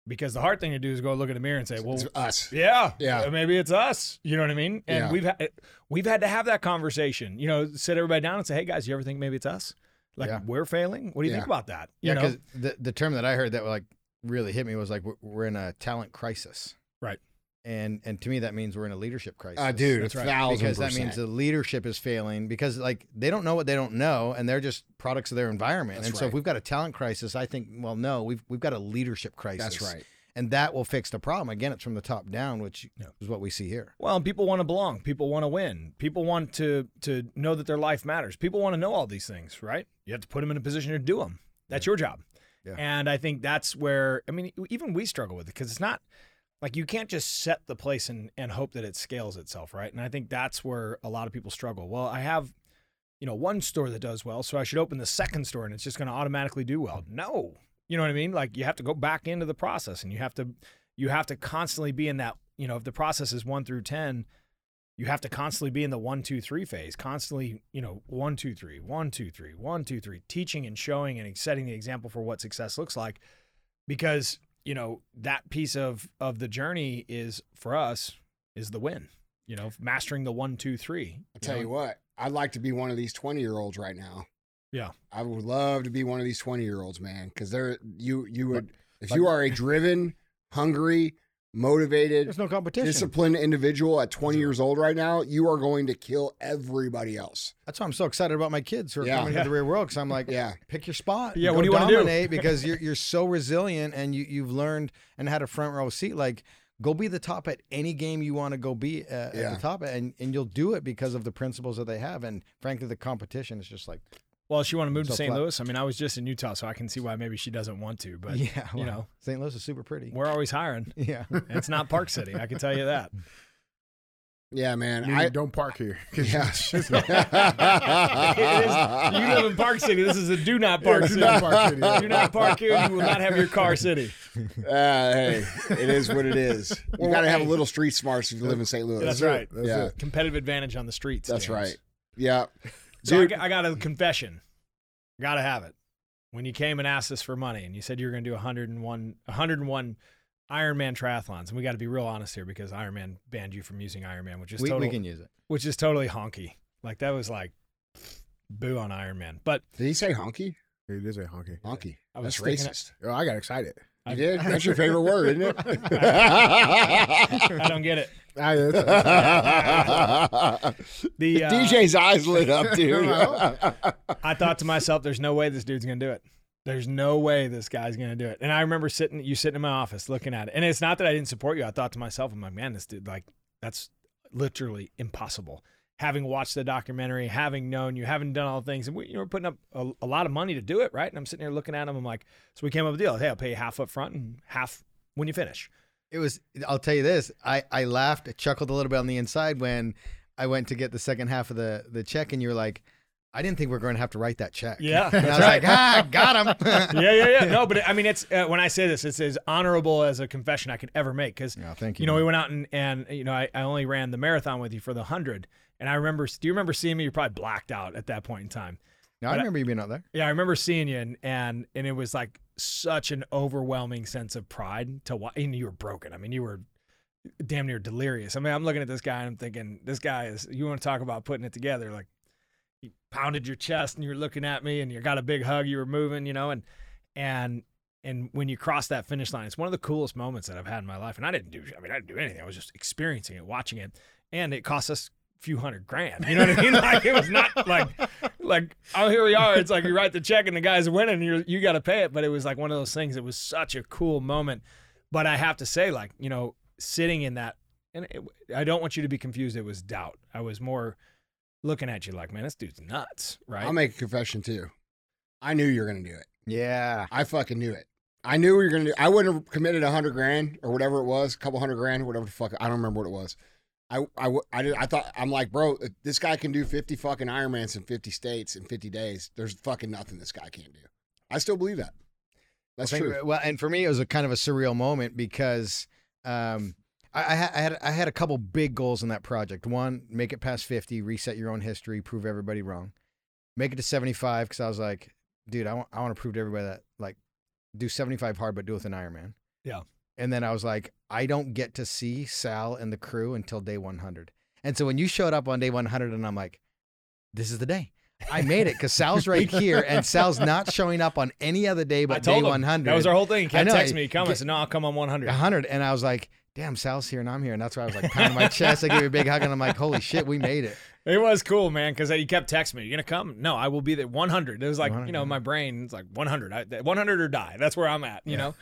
Speaker 4: Because the hard thing to do is go look in the mirror and say, well,
Speaker 2: It's us.
Speaker 4: yeah,
Speaker 2: Yeah.
Speaker 4: Uh, maybe it's us. You know what I mean? And
Speaker 2: Yeah.
Speaker 4: we've had we've had to have that conversation. You know, sit everybody down and say, hey guys, you ever think maybe it's us? Like
Speaker 3: Yeah.
Speaker 4: we're failing. What do you think about that? You
Speaker 3: Yeah, because the the term that I heard that like really hit me was like we're in a talent crisis,
Speaker 4: Right.
Speaker 3: And and to me that means we're in a leadership crisis.
Speaker 2: Uh, dude,
Speaker 4: That's
Speaker 2: a
Speaker 4: right.
Speaker 2: thousand
Speaker 3: because that
Speaker 2: percent.
Speaker 3: means the leadership is failing because like they don't know what they don't know and they're just products of their environment.
Speaker 2: That's
Speaker 3: and so if we've got a talent crisis, I think well no, we've we've got a leadership crisis.
Speaker 2: That's right.
Speaker 3: And that will fix the problem. Again, it's from the top down, which
Speaker 4: Yeah.
Speaker 3: is what we see here.
Speaker 4: Well, people want to belong. People want to win. People want to to know that their life matters. People want to know all these things, right? You have to put them in a position to do them. That's your job.
Speaker 3: Yeah.
Speaker 4: And I think that's where I mean, even we struggle with it because it's not like you can't just set the place and and hope that it scales itself, right? And I think that's where a lot of people struggle. Well, I have you know one store that does well, so I should open the second store and it's just going to automatically do well. No. You know what I mean? Like you have to go back into the process and you have to you have to constantly be in that, you know, if the process is 1 through 10, you have to constantly be in the one, two, three phase, constantly, you know, one, two, three, one, two, three, one, two, three, teaching and showing and setting the example for what success looks like. Because, you know, that piece of of the journey is for us is the win. You know, mastering the one, two, three.
Speaker 2: I'll tell you what, I'd like to be one of these 20 year olds right now.
Speaker 4: Yeah.
Speaker 2: I would love to be one of these 20 year olds, man. Cause they're, you, you would, if you are a driven, hungry, motivated,
Speaker 3: There's no competition.
Speaker 2: disciplined individual at 20 years old right now, you are going to kill everybody else.
Speaker 3: That's why I'm so excited about my kids who are
Speaker 2: Yeah.
Speaker 3: coming into the real world because I'm like,
Speaker 2: Yeah.
Speaker 3: pick your spot.
Speaker 4: Yeah,
Speaker 3: Go
Speaker 4: what do you wanna do?
Speaker 3: dominate because you're you're so resilient and you you've learned and had a front row seat. Like, go be the top at any game you want to go be uh, at
Speaker 2: Yeah.
Speaker 3: the top, and and you'll do it because of the principles that they have. And frankly, the competition is just like,
Speaker 4: Well, she want to move
Speaker 3: So
Speaker 4: to St.
Speaker 3: flat.
Speaker 4: Louis. I mean, I was just in Utah, so I can see why maybe she doesn't want to. But
Speaker 3: yeah,
Speaker 4: you know,
Speaker 3: St. Louis is super pretty.
Speaker 4: we're always hiring.
Speaker 3: Yeah,
Speaker 4: it's not Park City. I can tell you that.
Speaker 2: Yeah, man.
Speaker 5: Meaning
Speaker 2: I,
Speaker 5: don't park here.
Speaker 2: yeah.
Speaker 5: it's just-
Speaker 4: It is, you live in Park City. This is a do not park
Speaker 5: do
Speaker 4: city.
Speaker 5: not park city, yeah.
Speaker 4: Do not park here. You will not have your car city.
Speaker 2: Uh, hey, it is what it is. You
Speaker 4: Well,
Speaker 2: got to have a little street smarts if you live in St. Louis.
Speaker 4: That's
Speaker 5: it.
Speaker 4: right.
Speaker 5: That's
Speaker 2: Yeah.
Speaker 5: it.
Speaker 4: Competitive advantage on the streets.
Speaker 2: That's
Speaker 4: James.
Speaker 2: right. Yeah.
Speaker 4: So I, got- I got a confession. Got to have it. When you came and asked us for money, and you said you were going to do 101, 101 Ironman triathlons, and we got to be real honest here because Ironman banned you from using Ironman, which is
Speaker 3: we,
Speaker 4: total,
Speaker 3: we can use it.
Speaker 4: which is totally honky. Like that was like boo on Ironman. But
Speaker 2: Did he say honky?
Speaker 5: It is a honky.
Speaker 2: Honky.
Speaker 4: I was
Speaker 2: That's racist.
Speaker 5: Oh, I got excited.
Speaker 2: You did? That's your favorite word, isn't it?
Speaker 4: I don't get it.
Speaker 5: I,
Speaker 4: The uh,
Speaker 2: DJ's eyes lit up, dude.
Speaker 4: I thought to myself, "There's no way this dude's gonna do it. There's no way this guy's gonna do it." And I remember sitting, you sitting in my office looking at it, and it's not that I didn't support you. I thought to myself, "I'm like, man, this dude, like, that's literally impossible." Having watched the documentary, having known you, having done all the things, and we, you were putting up a, a lot of money to do it, right? And I'm sitting here looking at him. I'm like, so we came up with a deal. Hey, I'll pay you half up front and half when you finish.
Speaker 3: It was. I'll tell you this. I I laughed, chuckled a little bit on the inside when I went to get the second half of the the check, and you were like, "I didn't think we are going to have to write that check."
Speaker 4: Yeah,
Speaker 3: and I was
Speaker 4: right.
Speaker 3: like, "Ah, got him."
Speaker 4: yeah, yeah, yeah. No, but it, I mean, it's uh, when I say this, it's as honorable as a confession I could ever make because
Speaker 3: No, thank you.
Speaker 4: you know, we went out and, and you know, I, I only ran the marathon with you for the hundred. And I remember, do you remember seeing me? You're probably blacked out at that point in time.
Speaker 3: No, I
Speaker 4: but I-
Speaker 3: remember you being out there.
Speaker 4: Yeah, I remember seeing you, and and, and it was like such an overwhelming sense of pride to watch. And you were broken. I mean, you were damn near delirious. I mean, I'm looking at this guy and I'm thinking, this guy is. You want to talk about putting it together? Like, you pounded your chest and you're looking at me, and you got a big hug. You were moving, you know, and and and when you cross that finish line, it's one of the coolest moments that I've had in my life. And I didn't do. I mean, I didn't do anything. I was just experiencing it, watching it, and it cost us few hundred grand. You know what I mean? Like it was not like like oh here we are. It's like you write the check and the guy's winning. And you you got to pay it. But it was like one of those things. It was such a cool moment. But I have to say, like you know, sitting in that, and it, I don't want you to be confused. It was doubt. I was more looking at you like, man, this dude's nuts, right?
Speaker 2: I'll make a confession too. I knew you were going to do it.
Speaker 3: Yeah.
Speaker 2: I fucking knew it. I knew we were going to do I wouldn't have committed a hundred grand or whatever it was, a couple hundred grand, whatever the fuck. I don't remember what it was. I, I, w- I, did, I thought, I'm like, bro, this guy can do 50 fucking Ironmans in 50 states in 50 days. There's fucking nothing this guy can't do. I still believe that. That's
Speaker 3: I think-
Speaker 2: true.
Speaker 3: Well, and for me, it was a kind of a surreal moment because um, I, I, I had I had a couple big goals in that project. One, make it past fifty, reset your own history, prove everybody wrong. Make it to seventy five because I was like, dude, I want I want to prove to everybody that like do seventy five hard, but do it with an Ironman.
Speaker 4: Yeah.
Speaker 3: And then I was like, I don't get to see Sal and the crew until day one hundred. And so when you showed up on day one hundred, and I'm like, this is the day. I made it because Sal's right here, and Sal's not showing up on any other day but day
Speaker 4: him.
Speaker 3: 100.
Speaker 4: That was our whole thing. He
Speaker 3: I
Speaker 4: kept
Speaker 3: know.
Speaker 4: texting me, come. I said, no, I'll come on 100.
Speaker 3: 100. And I was like, damn, Sal's here and I'm here. And that's why I was like pounding my chest. I gave you a big hug and I'm like, holy shit, we made it.
Speaker 4: It was cool, man, because he kept texting me, "You gonna come?" No, I will be there. 100. It was like
Speaker 3: 100,
Speaker 4: you know, my brain. It's like 100. I, 100 or die. That's where I'm at. You know.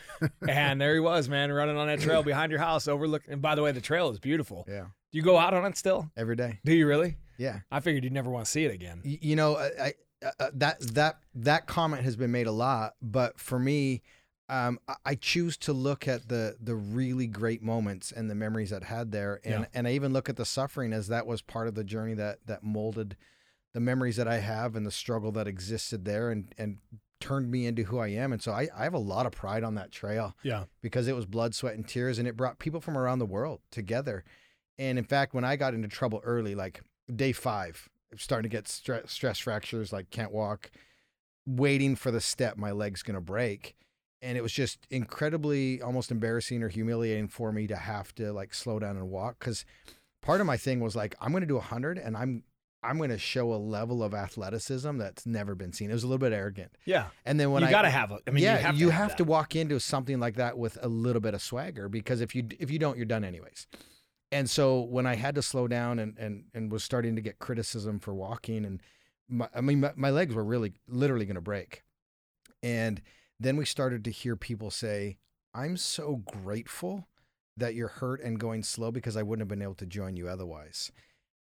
Speaker 4: and there he was, man, running on that trail behind your house, overlooking. And by the way, the trail is beautiful.
Speaker 3: Yeah.
Speaker 4: Do you go out on it still?
Speaker 3: Every day.
Speaker 4: Do you really?
Speaker 3: Yeah.
Speaker 4: I figured you'd never want to see it again.
Speaker 3: Y- You know, I, I uh, that that that comment has been made a lot, but for me, um, I- choose to look at the the really great moments and the memories that had there, and
Speaker 4: Yeah.
Speaker 3: and I even look at the suffering as that was part of the journey that that molded the memories that I have and the struggle that existed there, and and turned me into who I am. And so I, I have a lot of pride on that trail.
Speaker 4: Yeah.
Speaker 3: because it was blood, sweat, and tears, and it brought people from around the world together. And in fact, when I got into trouble early, like day five, starting to get stre- stress fractures, like can't walk, waiting for the step, my leg's gonna break, and it was just incredibly, almost embarrassing or humiliating for me to have to like slow down and walk because part of my thing was like I'm gonna do a hundred, and I'm I'm gonna show a level of athleticism that's never been seen. It was a little bit arrogant,
Speaker 4: Yeah.
Speaker 3: and then when
Speaker 4: you
Speaker 3: I
Speaker 4: got to have a, I mean,
Speaker 3: yeah,
Speaker 4: you have,
Speaker 3: you
Speaker 4: to,
Speaker 3: have
Speaker 4: have
Speaker 3: to walk into something like that with a little bit of swagger because if you if you don't, you're done anyways. And so when I had to slow down and and and was starting to get criticism for walking, and my, I mean my, my legs were really literally going to break, and then we started to hear people say, "I'm so grateful that you're hurt and going slow because I wouldn't have been able to join you otherwise."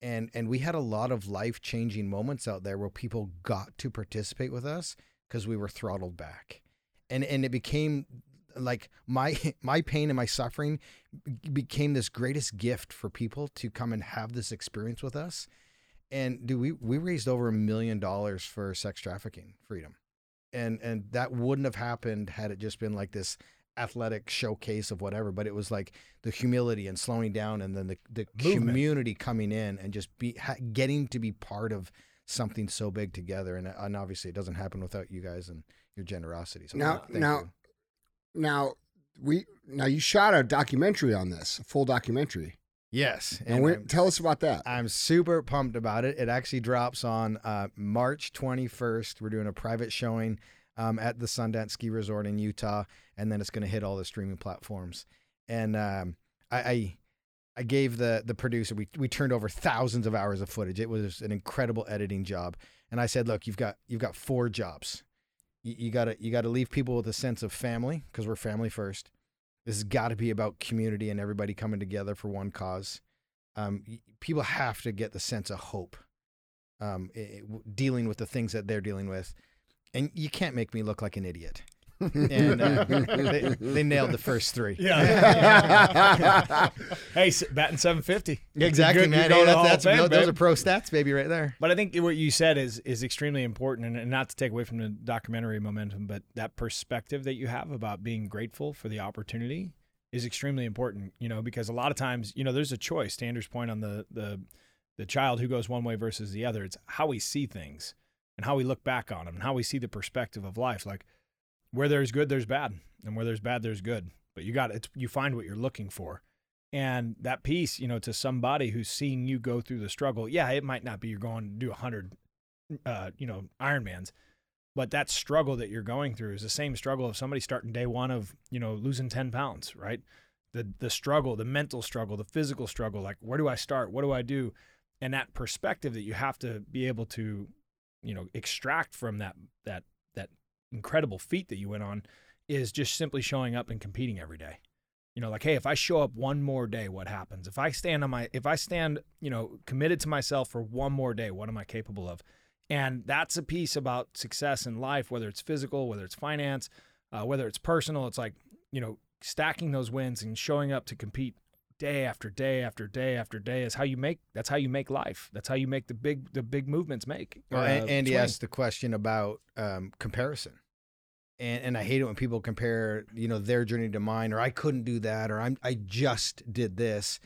Speaker 3: And and we had a lot of life changing moments out there where people got to participate with us because we were throttled back. And and it became like my my pain and my suffering became this greatest gift for people to come and have this experience with us. And do we we raised over a million dollars for sex trafficking freedom and and that wouldn't have happened had it just been like this athletic showcase of whatever but it was like the humility and slowing down and then the, the
Speaker 4: Movement.
Speaker 3: community coming in and just be ha, getting to be part of something so big together and, and obviously it doesn't happen without you guys and your generosity so
Speaker 2: Now-
Speaker 3: thank
Speaker 2: now-
Speaker 3: you.
Speaker 2: Now we now you shot a documentary on this, a full documentary.
Speaker 3: Yes
Speaker 2: And,
Speaker 3: and
Speaker 2: tell us about that.
Speaker 3: I'm super pumped about it. It actually drops on uh, March 21st. We're doing a private showing um, at the Sundance Ski Resort in Utah, and then it's going to hit all the streaming platforms. And um, I, I I gave the the producer we we turned over thousands of hours of footage. It was an incredible editing job. And I said, look, you've got you've got four jobs. You, you gotta you gotta leave people with a sense of family because we're family first. This has got to be about community and everybody coming together for one cause um, people have to get the sense of hope um, i- i- w- dealing with the things that they're dealing with. And you can't make me look like an idiot. And uh, they, they nailed the first three.
Speaker 4: Yeah. hey, s- batting 750.
Speaker 3: Exactly,
Speaker 4: good-
Speaker 3: man. Hey,
Speaker 4: to
Speaker 3: that's, that's,
Speaker 4: Fame,
Speaker 3: those, those
Speaker 4: babe.
Speaker 3: are pro stats, baby, right there.
Speaker 4: But I think what you said is is extremely important, and, and not to take away from the documentary momentum, but that perspective that you have about being grateful for the opportunity is extremely important. You know, because a lot of times, you know, there's a choice. To Andrew's point on the the the child who goes one way versus the other. It's how we see things and how we look back on them, and how we see the perspective of life. Like where there's good, there's bad, and where there's bad, there's good. But you got it. you find what you're looking for. And that piece, you know, to somebody who's seeing you go through the struggle, yeah, it might not be you're going to do a hundred, uh, you know, Ironmans, but that struggle that you're going through is the same struggle of somebody starting day one of, you know, losing ten pounds, right? The the struggle, the mental struggle, the physical struggle, like where do I start? What do I do? And that perspective that you have to be able to, you know, extract from that that that incredible feat that you went on is just simply showing up and competing every day. You know like hey if i show up one more day what happens? If i stand on my if i stand you know committed to myself for one more day what am i capable of? And that's a piece about success in life whether it's physical whether it's finance uh, whether it's personal. It's like you know stacking those wins and showing up to compete day after day after day after day is how you make that's how you make life. That's how you make the big the big movements make
Speaker 3: Well,
Speaker 4: uh,
Speaker 3: and Andy
Speaker 4: swing.
Speaker 3: asked the question about um, comparison. And and I hate it when people compare you know their journey to mine or I couldn't do that or I'm I just did this.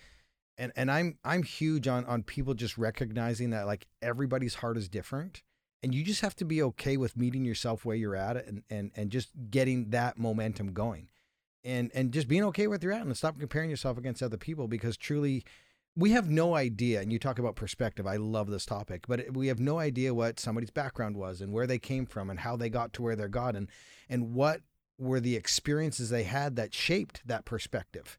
Speaker 3: And and I'm I'm huge on on people just recognizing that like everybody's heart is different. And you just have to be okay with meeting yourself where you're at and and and just getting that momentum going. And and just being okay with where you're at and stop comparing yourself against other people because truly we have no idea and you talk about perspective i love this topic but we have no idea what somebody's background was and where they came from and how they got to where they're got and and what were the experiences they had that shaped that perspective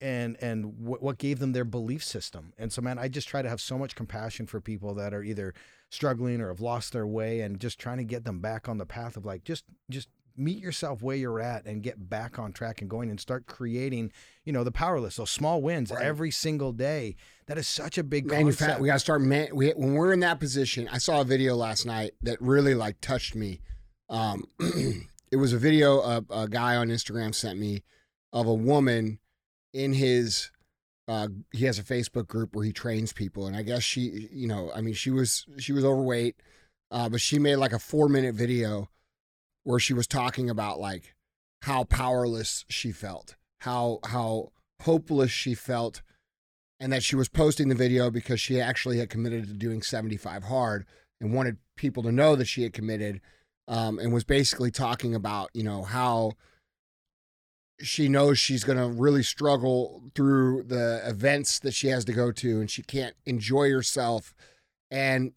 Speaker 3: and and what, what gave them their belief system. And so man i just try to have so much compassion for people that are either struggling or have lost their way and just trying to get them back on the path of like just just meet yourself where you're at and get back on track and going and start creating you know the powerless those small wins
Speaker 2: Right.
Speaker 3: every single day that is such a big
Speaker 2: Manufa-
Speaker 3: concept.
Speaker 2: we got to start man we, when we're in that position i saw a video last night that really like touched me um it was a video a, a guy on instagram sent me of a woman in his uh he has a facebook group where he trains people and i guess she you know i mean she was she was overweight uh but she made like a four minute video where she was talking about like how powerless she felt how how hopeless she felt and that she was posting the video because she actually had committed to doing 75 hard and wanted people to know that she had committed um, and was basically talking about you know how she knows she's going to really struggle through the events that she has to go to and she can't enjoy herself. And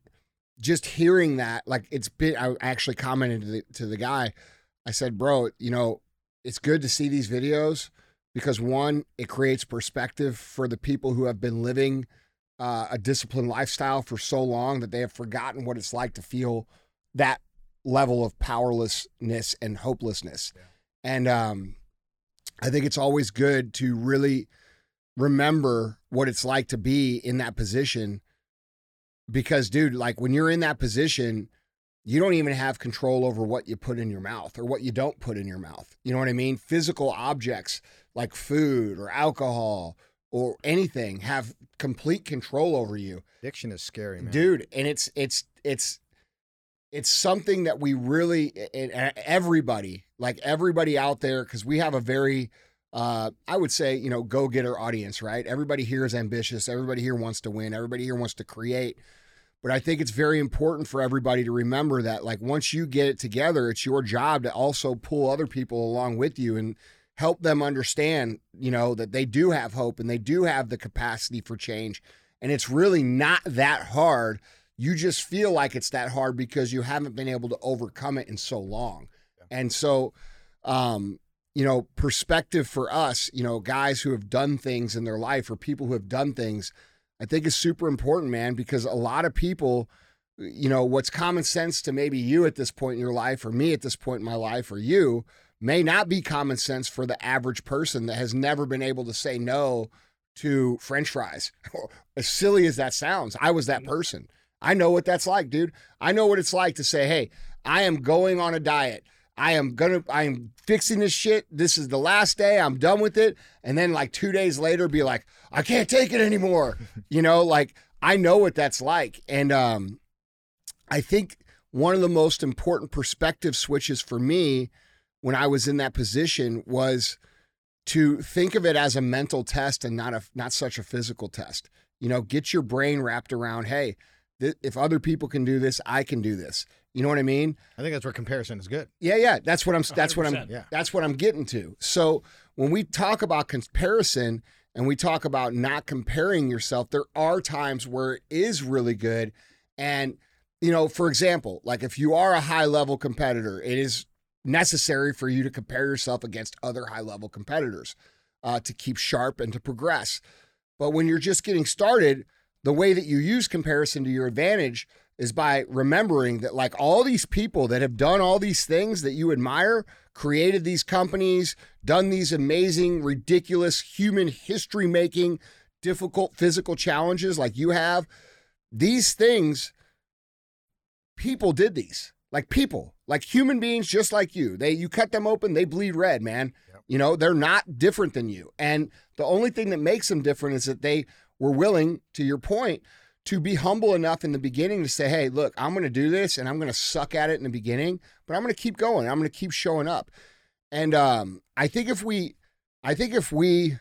Speaker 2: just hearing that like it's been i actually commented to the, to the guy i said bro you know it's good to see these videos because one, it creates perspective for the people who have been living uh, a disciplined lifestyle for so long that they have forgotten what it's like to feel that level of powerlessness and hopelessness. And um, I think it's always good to really remember what it's like to be in that position because, dude, like when you're in that position, you don't even have control over what you put in your mouth or what you don't put in your mouth. You know what I mean? Physical objects like food or alcohol or anything have complete control over you.
Speaker 3: addiction is scary man
Speaker 2: Dude, and it's it's it's it's something that we really everybody, like everybody out there cuz we have a very uh, I would say, you know, go getter audience, right? Everybody here is ambitious. Everybody here wants to win. Everybody here wants to create. But I think it's very important for everybody to remember that, like, once you get it together, it's your job to also pull other people along with you and help them understand, you know, that they do have hope and they do have the capacity for change. And it's really not that hard. You just feel like it's that hard because you haven't been able to overcome it in so long. And so, um, you know, perspective for us, you know, guys who have done things in their life or people who have done things, I think is super important, man, because a lot of people, you know, what's common sense to maybe you at this point in your life or me at this point in my life or you may not be common sense for the average person that has never been able to say no to french fries. as silly as that sounds, I was that mm-hmm. person. I know what that's like, dude. I know what it's like to say, "Hey, I am going on a diet. I am gonna, I am fixing this shit. This is the last day. I'm done with it." And then, like two days later, be like, "I can't take it anymore." you know, like I know what that's like, and um, I think one of the most important perspective switches for me when I was in that position was to think of it as a mental test and not a not such a physical test. You know, get your brain wrapped around, hey, th- if other people can do this, I can do this. You know what I mean?
Speaker 3: i think that's where comparison is good
Speaker 2: Yeah, yeah. That's what I'm. That's what I'm.
Speaker 3: Yeah.
Speaker 2: That's what I'm getting to. So when we talk about comparison and we talk about not comparing yourself, there are times where it is really good. And you know, for example, like if you are a high level competitor, it is necessary for you to compare yourself against other high level competitors uh, to keep sharp and to progress. But when you're just getting started, the way that you use comparison to your advantage is by remembering that like all these people that have done all these things that you admire, created these companies, done these amazing, ridiculous, human history making, difficult physical challenges like you have, these things, people did these. Like people, like human beings just like you. They you cut them open, they bleed red, man. You know, they're not different than you. And the only thing that makes them different is that they were willing, to your point, to be humble enough in the beginning to say, hey, look, I'm going to do this and I'm going to suck at it in the beginning, but I'm going to keep going. I'm going to keep showing up. And um, I think if we, I think if we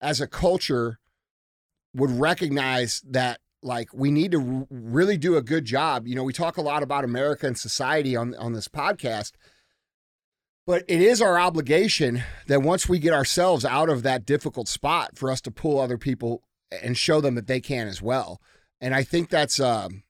Speaker 2: as a culture would recognize that like we need to r- really do a good job. You know, we talk a lot about America and society on on this podcast, but it is our obligation that once we get ourselves out of that difficult spot for us to pull other people and show them that they can as well. And I think that's um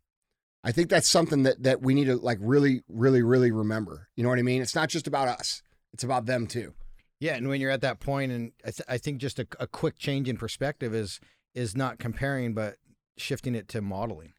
Speaker 2: I think that's something that that we need to like really really really remember. You know what I mean? It's not just about us. It's about them too.
Speaker 3: Yeah, and when you're at that point, and I, th- I think just a, a quick change in perspective is is not comparing, but shifting it to modeling.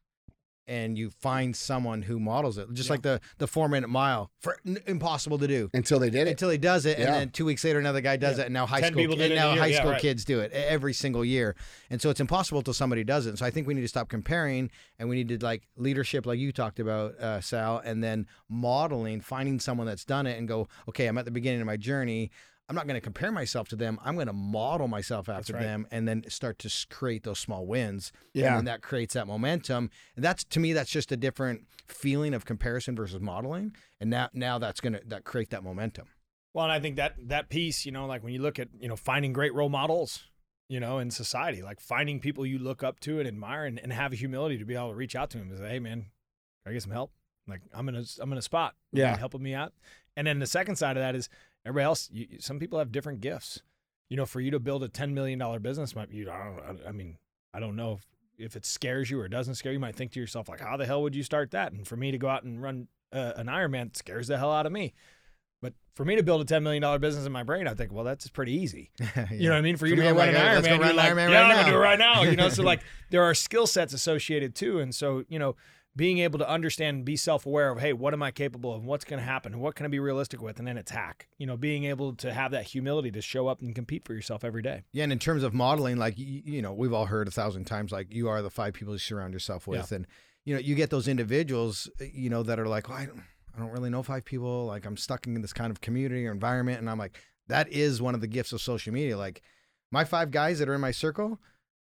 Speaker 3: And you find someone who models it, just like the the four minute mile, for n- impossible to do
Speaker 2: Until they did it.
Speaker 3: until he does it, and then two weeks later another guy does
Speaker 4: Yeah.
Speaker 3: it, and now high
Speaker 4: 10
Speaker 3: school
Speaker 4: people did
Speaker 3: and
Speaker 4: it in a
Speaker 3: now
Speaker 4: year.
Speaker 3: high
Speaker 4: Yeah,
Speaker 3: school
Speaker 4: right.
Speaker 3: kids do it every single year, and so it's impossible until somebody does it. And so I think we need to stop comparing, and we need to like leadership, like you talked about, uh, Sal, and then modeling, finding someone that's done it, and go, okay, I'm at the beginning of my journey. I'm not going to compare myself to them. I'm going to model myself after
Speaker 4: right.
Speaker 3: them, and then start to create those small wins.
Speaker 2: Yeah.
Speaker 3: and that creates that momentum. And that's to me, that's just a different feeling of comparison versus modeling. And now, now that's gonna that create that momentum.
Speaker 4: Well, and I think that that piece, you know, like when you look at, you know, finding great role models, you know, in society, like finding people you look up to and admire and, and have humility to be able to reach out to them and say, Hey man, can I get some help? Like I'm in a I'm in a spot. You
Speaker 2: Yeah.
Speaker 4: helping me out. And then the second side of that is everybody else, you, some people have different gifts. You know, for you to build a ten million dollar business might be I don't I, mean, I don't know if if it scares you or doesn't scare you, you might think to yourself, like, how the hell would you start that? And for me to go out and run uh, an Ironman scares the hell out of me. But for me to build a ten million dollar business in my brain, I think, well, that's pretty easy. You know what I mean? For you to go run
Speaker 3: like,
Speaker 4: an Ironman,
Speaker 3: run
Speaker 4: you're like, yeah,
Speaker 3: right
Speaker 4: I'm gonna do it right now. You know, so like there are skill sets associated too, and so you know, being able to understand, and be self aware of, hey, what am I capable of? What's going to happen? What can I be realistic with? And then attack. You know, being able to have that humility to show up and compete for yourself every day.
Speaker 3: Yeah, and in terms of modeling, like you, know, we've all heard a thousand times, like you are the five people you surround yourself with, and you know, you get those individuals, uh, you know, that are like, well, I don't, I don't really know five people. Like I'm stuck in this kind of community or environment, and I'm like, that is one of the gifts of social media. Like my five guys that are in my circle.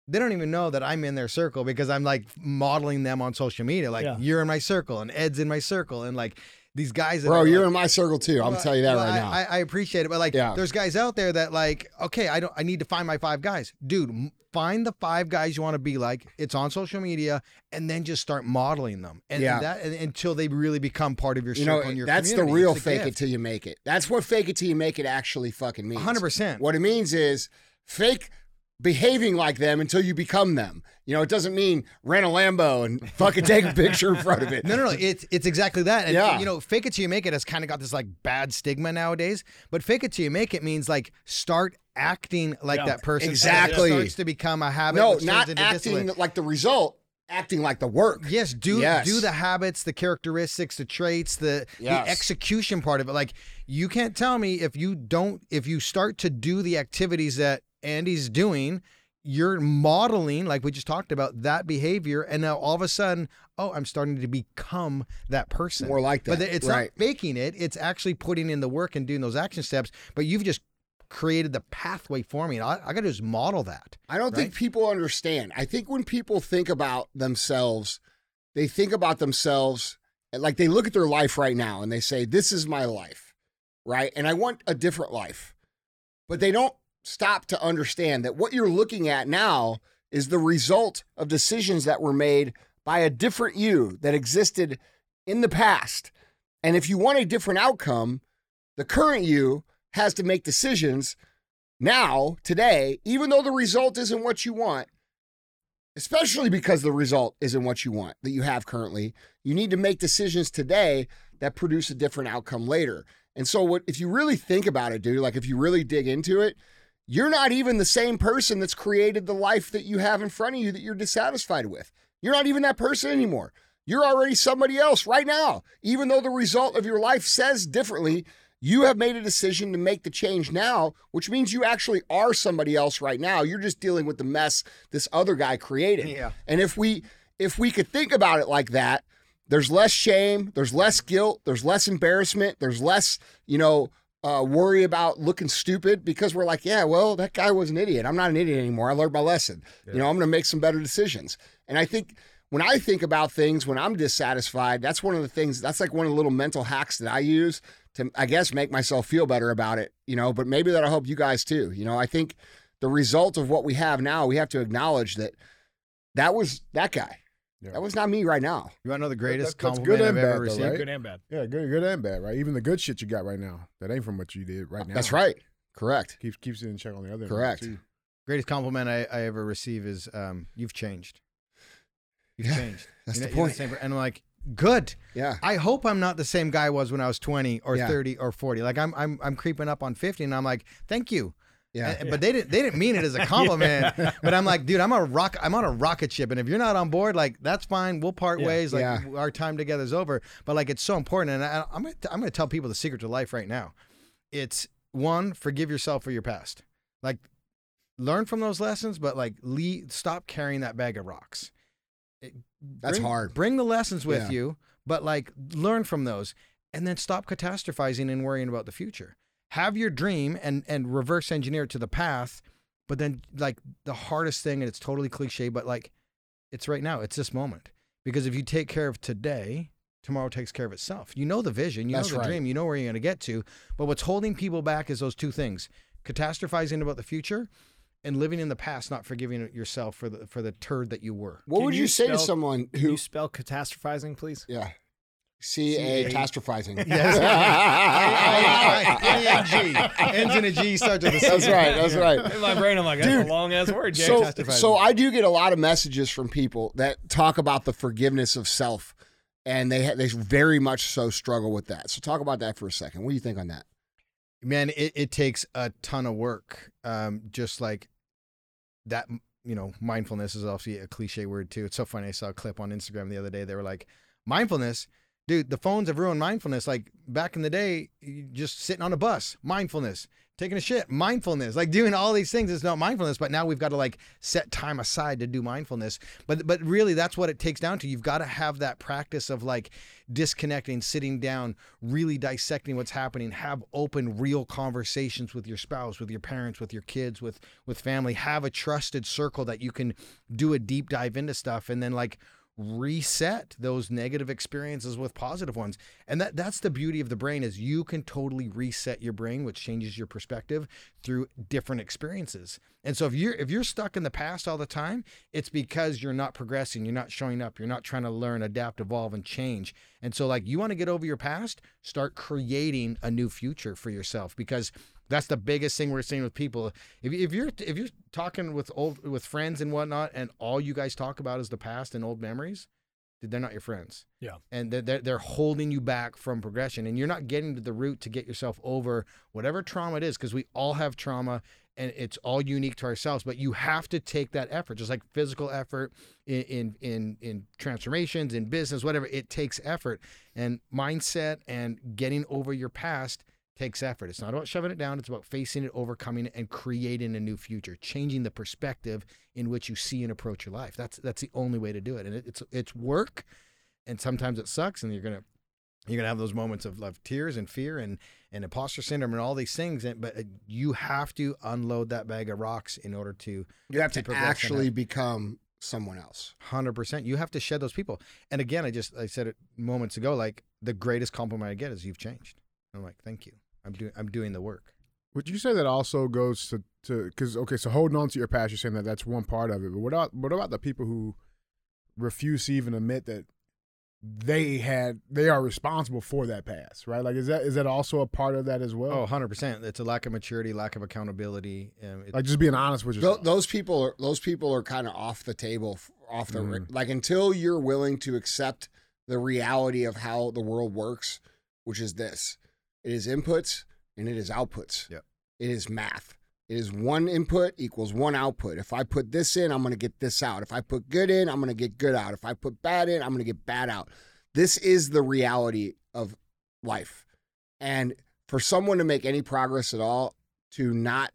Speaker 3: They don't even know that I'm in their circle because I'm like modeling them on social media. Like
Speaker 4: Yeah.
Speaker 3: you're in my circle and Ed's in my circle and like these guys. That
Speaker 2: Bro, you're
Speaker 3: like,
Speaker 2: in my circle too. I'm
Speaker 3: well,
Speaker 2: telling you that
Speaker 3: well,
Speaker 2: right
Speaker 3: I,
Speaker 2: now.
Speaker 3: I, I appreciate it, but like,
Speaker 2: Yeah.
Speaker 3: there's guys out there that like, okay, I don't, I need to find my five guys, dude. Find the five guys you want to be like. It's on social media, and then just start modeling them, and
Speaker 2: Yeah.
Speaker 3: that and, until they really become part of your
Speaker 2: you
Speaker 3: circle
Speaker 2: know,
Speaker 3: and your
Speaker 2: that's the real
Speaker 3: It's a
Speaker 2: fake it till you make it. That's what fake it till you make it actually fucking means.
Speaker 3: 100%.
Speaker 2: What it means is fake behaving like them until you become them. You know, it doesn't mean rent a Lambo and fucking take a picture in front of it.
Speaker 3: No, no, no. It's it's exactly that. And
Speaker 2: Yeah.
Speaker 3: you know, fake it till you make it has kind of got this like bad stigma nowadays. But fake it till you make it means like start acting like
Speaker 4: Yeah.
Speaker 3: that person.
Speaker 2: Exactly.
Speaker 3: It starts to become a habit.
Speaker 2: No, not acting
Speaker 3: discipline.
Speaker 2: like the result, acting like the work.
Speaker 3: Yes, do
Speaker 2: Yes.
Speaker 3: do the habits, the characteristics, the traits, the
Speaker 2: Yes.
Speaker 3: the execution part of it. Like you can't tell me if you don't if you start to do the activities that Andy's doing, you're modeling like we just talked about that behavior and now all of a sudden, oh, I'm starting to become that person.
Speaker 2: More like that.
Speaker 3: But it's
Speaker 2: right.
Speaker 3: not faking it, it's actually putting in the work and doing those action steps, but you've just created the pathway for me. I, I got to just model that.
Speaker 2: I don't think people understand. I think when people think about themselves, they think about themselves like they look at their life right now and they say, This is my life, right? And I want a different life. But they don't stop to understand that what you're looking at now is the result of decisions that were made by a different you that existed in the past. And if you want a different outcome, the current you has to make decisions now, today, even though the result isn't what you want, especially because the result isn't what you want that you have currently, you need to make decisions today that produce a different outcome later. And so what if you really think about it, dude, like if you really dig into it, you're not even the same person that's created the life that you have in front of you that you're dissatisfied with. You're not even that person anymore. You're already somebody else right now. Even though the result of your life says differently, you have made a decision to make the change now, which means you actually are somebody else right now. You're just dealing with the mess this other guy created.
Speaker 3: Yeah.
Speaker 2: And if we if we could think about it like that, there's less shame, there's less guilt, there's less embarrassment, there's less, you know, uh, worry about looking stupid because we're like, yeah, well, that guy was an idiot. I'm not an idiot anymore. I learned my lesson. You know, I'm going to make some better decisions. And I think when I think about things when I'm dissatisfied, that's one of the things. That's like one of the little mental hacks that I use to, I guess, make myself feel better about it. You know, but maybe that'll help you guys too. You know, I think the result of what we have now, we have to acknowledge that that was that guy.
Speaker 5: Yeah.
Speaker 2: That was not me right now.
Speaker 3: You want to know the greatest
Speaker 5: that's
Speaker 3: compliment
Speaker 5: good
Speaker 3: I've
Speaker 5: and
Speaker 3: ever
Speaker 5: bad, though,
Speaker 3: received?
Speaker 5: right?
Speaker 4: Good and bad.
Speaker 5: Yeah, good, good and bad, right? Even the good shit you got right now, that ain't from what you did right now.
Speaker 2: That's right. Correct.
Speaker 5: Keeps keeps it in check on the other. end,
Speaker 2: Correct.
Speaker 5: too.
Speaker 3: Greatest compliment I, I ever receive is um, "You've changed. You've
Speaker 2: Yeah,
Speaker 3: changed."
Speaker 2: that's
Speaker 3: You
Speaker 2: the
Speaker 3: know, you're
Speaker 2: point.
Speaker 3: same- and I'm like, good.
Speaker 2: Yeah.
Speaker 3: I hope I'm not the same guy I was when I was 20 or
Speaker 2: Yeah.
Speaker 3: 30 or 40. Like I'm I'm I'm creeping up on 50, and I'm like, thank you.
Speaker 2: Yeah.
Speaker 3: And- But they didn't they didn't mean it as a compliment. But I'm like, dude, I'm a rock I'm on a rocket ship, and if you're not on board, like that's fine. We'll part
Speaker 4: Yeah.
Speaker 3: ways. Like
Speaker 2: Yeah.
Speaker 3: our time together is over. But like it's so important, and I, I'm gonna I'm gonna tell people the secret to life right now. It's one, forgive yourself for your past. Like learn from those lessons, but like leave, stop carrying that bag of rocks. It-
Speaker 2: That's
Speaker 3: bring-
Speaker 2: hard.
Speaker 3: Bring the lessons with
Speaker 2: Yeah.
Speaker 3: you, but like learn from those, and then stop catastrophizing and worrying about the future. Have your dream and and reverse engineer it to the path, but then like the hardest thing, and it's totally cliche, but like it's right now. It's this moment because if you take care of today. Tomorrow takes care of itself. You know the vision, you
Speaker 2: That's
Speaker 3: know the
Speaker 2: right.
Speaker 3: dream, you know where you're going to get to. But what's holding people back is those two things: catastrophizing about the future, and living in the past, not forgiving yourself for the for the turd that you were.
Speaker 2: What
Speaker 4: Can
Speaker 2: would you,
Speaker 4: you
Speaker 2: say to
Speaker 4: spell-
Speaker 2: someone
Speaker 4: Can
Speaker 2: who?
Speaker 4: you spell catastrophizing, please?
Speaker 2: Yeah. C A catastrophizing.
Speaker 3: Yes. Ends in a G, starts with a C.
Speaker 2: That's right. That's right.
Speaker 4: In my brain, I'm like, that's
Speaker 2: Dude,
Speaker 4: a long ass word, Jay.
Speaker 2: So, so I do get a lot of messages from people that talk about the forgiveness of self, and they they very much so struggle with that. So talk about that for a second. What do you think on that?
Speaker 3: Man, it, it takes a ton of work. Um, just like that, you know, mindfulness is obviously a cliche word too. It's so funny. I saw a clip on Instagram the other day. They were like, mindfulness, dude, the phones have ruined mindfulness. Like back in the day, you just sitting on a bus, mindfulness, taking a shit, mindfulness, like doing all these things is not mindfulness. But now we've got to like set time aside to do mindfulness. But but really, that's what it takes down to. You've got to have that practice of like disconnecting, sitting down, really dissecting what's happening, have open, real conversations with your spouse, with your parents, with your kids, with with family. Have a trusted circle that you can do a deep dive into stuff, and then like reset those negative experiences with positive ones. And that that's the beauty of the brain is you can totally reset your brain which changes your perspective through different experiences. And so if you're if you're stuck in the past all the time it's because you're not progressing you're not showing up you're not trying to learn adapt evolve and change. And so like you want to get over your past start creating a new future for yourself because that's the biggest thing we're seeing with people. If, if you're if you're talking with old with friends and whatnot, and all you guys talk about is the past and old memories, they're not your friends.
Speaker 4: Yeah.
Speaker 3: and they're, they're they're holding you back from progression, and you're not getting to the root to get yourself over whatever trauma it is, because we all have trauma, and it's all unique to ourselves. But you have to take that effort, just like physical effort in in in, in transformations, in business, whatever. It takes effort and mindset, and getting over your past takes effort. It's not about shoving it down. It's about facing it, overcoming it, and creating a new future, changing the perspective in which you see and approach your life. That's that's the only way to do it. And it, it's it's work, and sometimes it sucks, and you're gonna you're gonna have those moments of love, tears, and fear, and and imposter syndrome, and all these things. And, but uh, you have to unload that bag of rocks in order to
Speaker 2: You have
Speaker 3: To
Speaker 2: to actually become someone else.
Speaker 3: hundred percent. You have to shed those people. And again, I just I said it moments ago. Like the greatest compliment I get is you've changed. I'm like, thank you. I'm doing I'm doing the work.
Speaker 5: Would you say that also goes to to because okay, so holding on to your past, you're saying that that's one part of it. But what about what about the people who refuse to even admit that they had they are responsible for that past, right? Like, is that is that also a part of that as well?
Speaker 3: Oh, 100 percent. It's a lack of maturity, lack of accountability. Um, it-
Speaker 5: like just being honest with yourself.
Speaker 2: those people are those people are kind of off the table, off the
Speaker 3: Mm-hmm.
Speaker 2: like until you're willing to accept the reality of how the world works, which is this: it is inputs and it is outputs.
Speaker 3: Yep.
Speaker 2: It is math. It is one input equals one output. If I put this in, I'm going to get this out. If I put good in, I'm going to get good out. If I put bad in, I'm going to get bad out. This is the reality of life. And for someone to make any progress at all, to not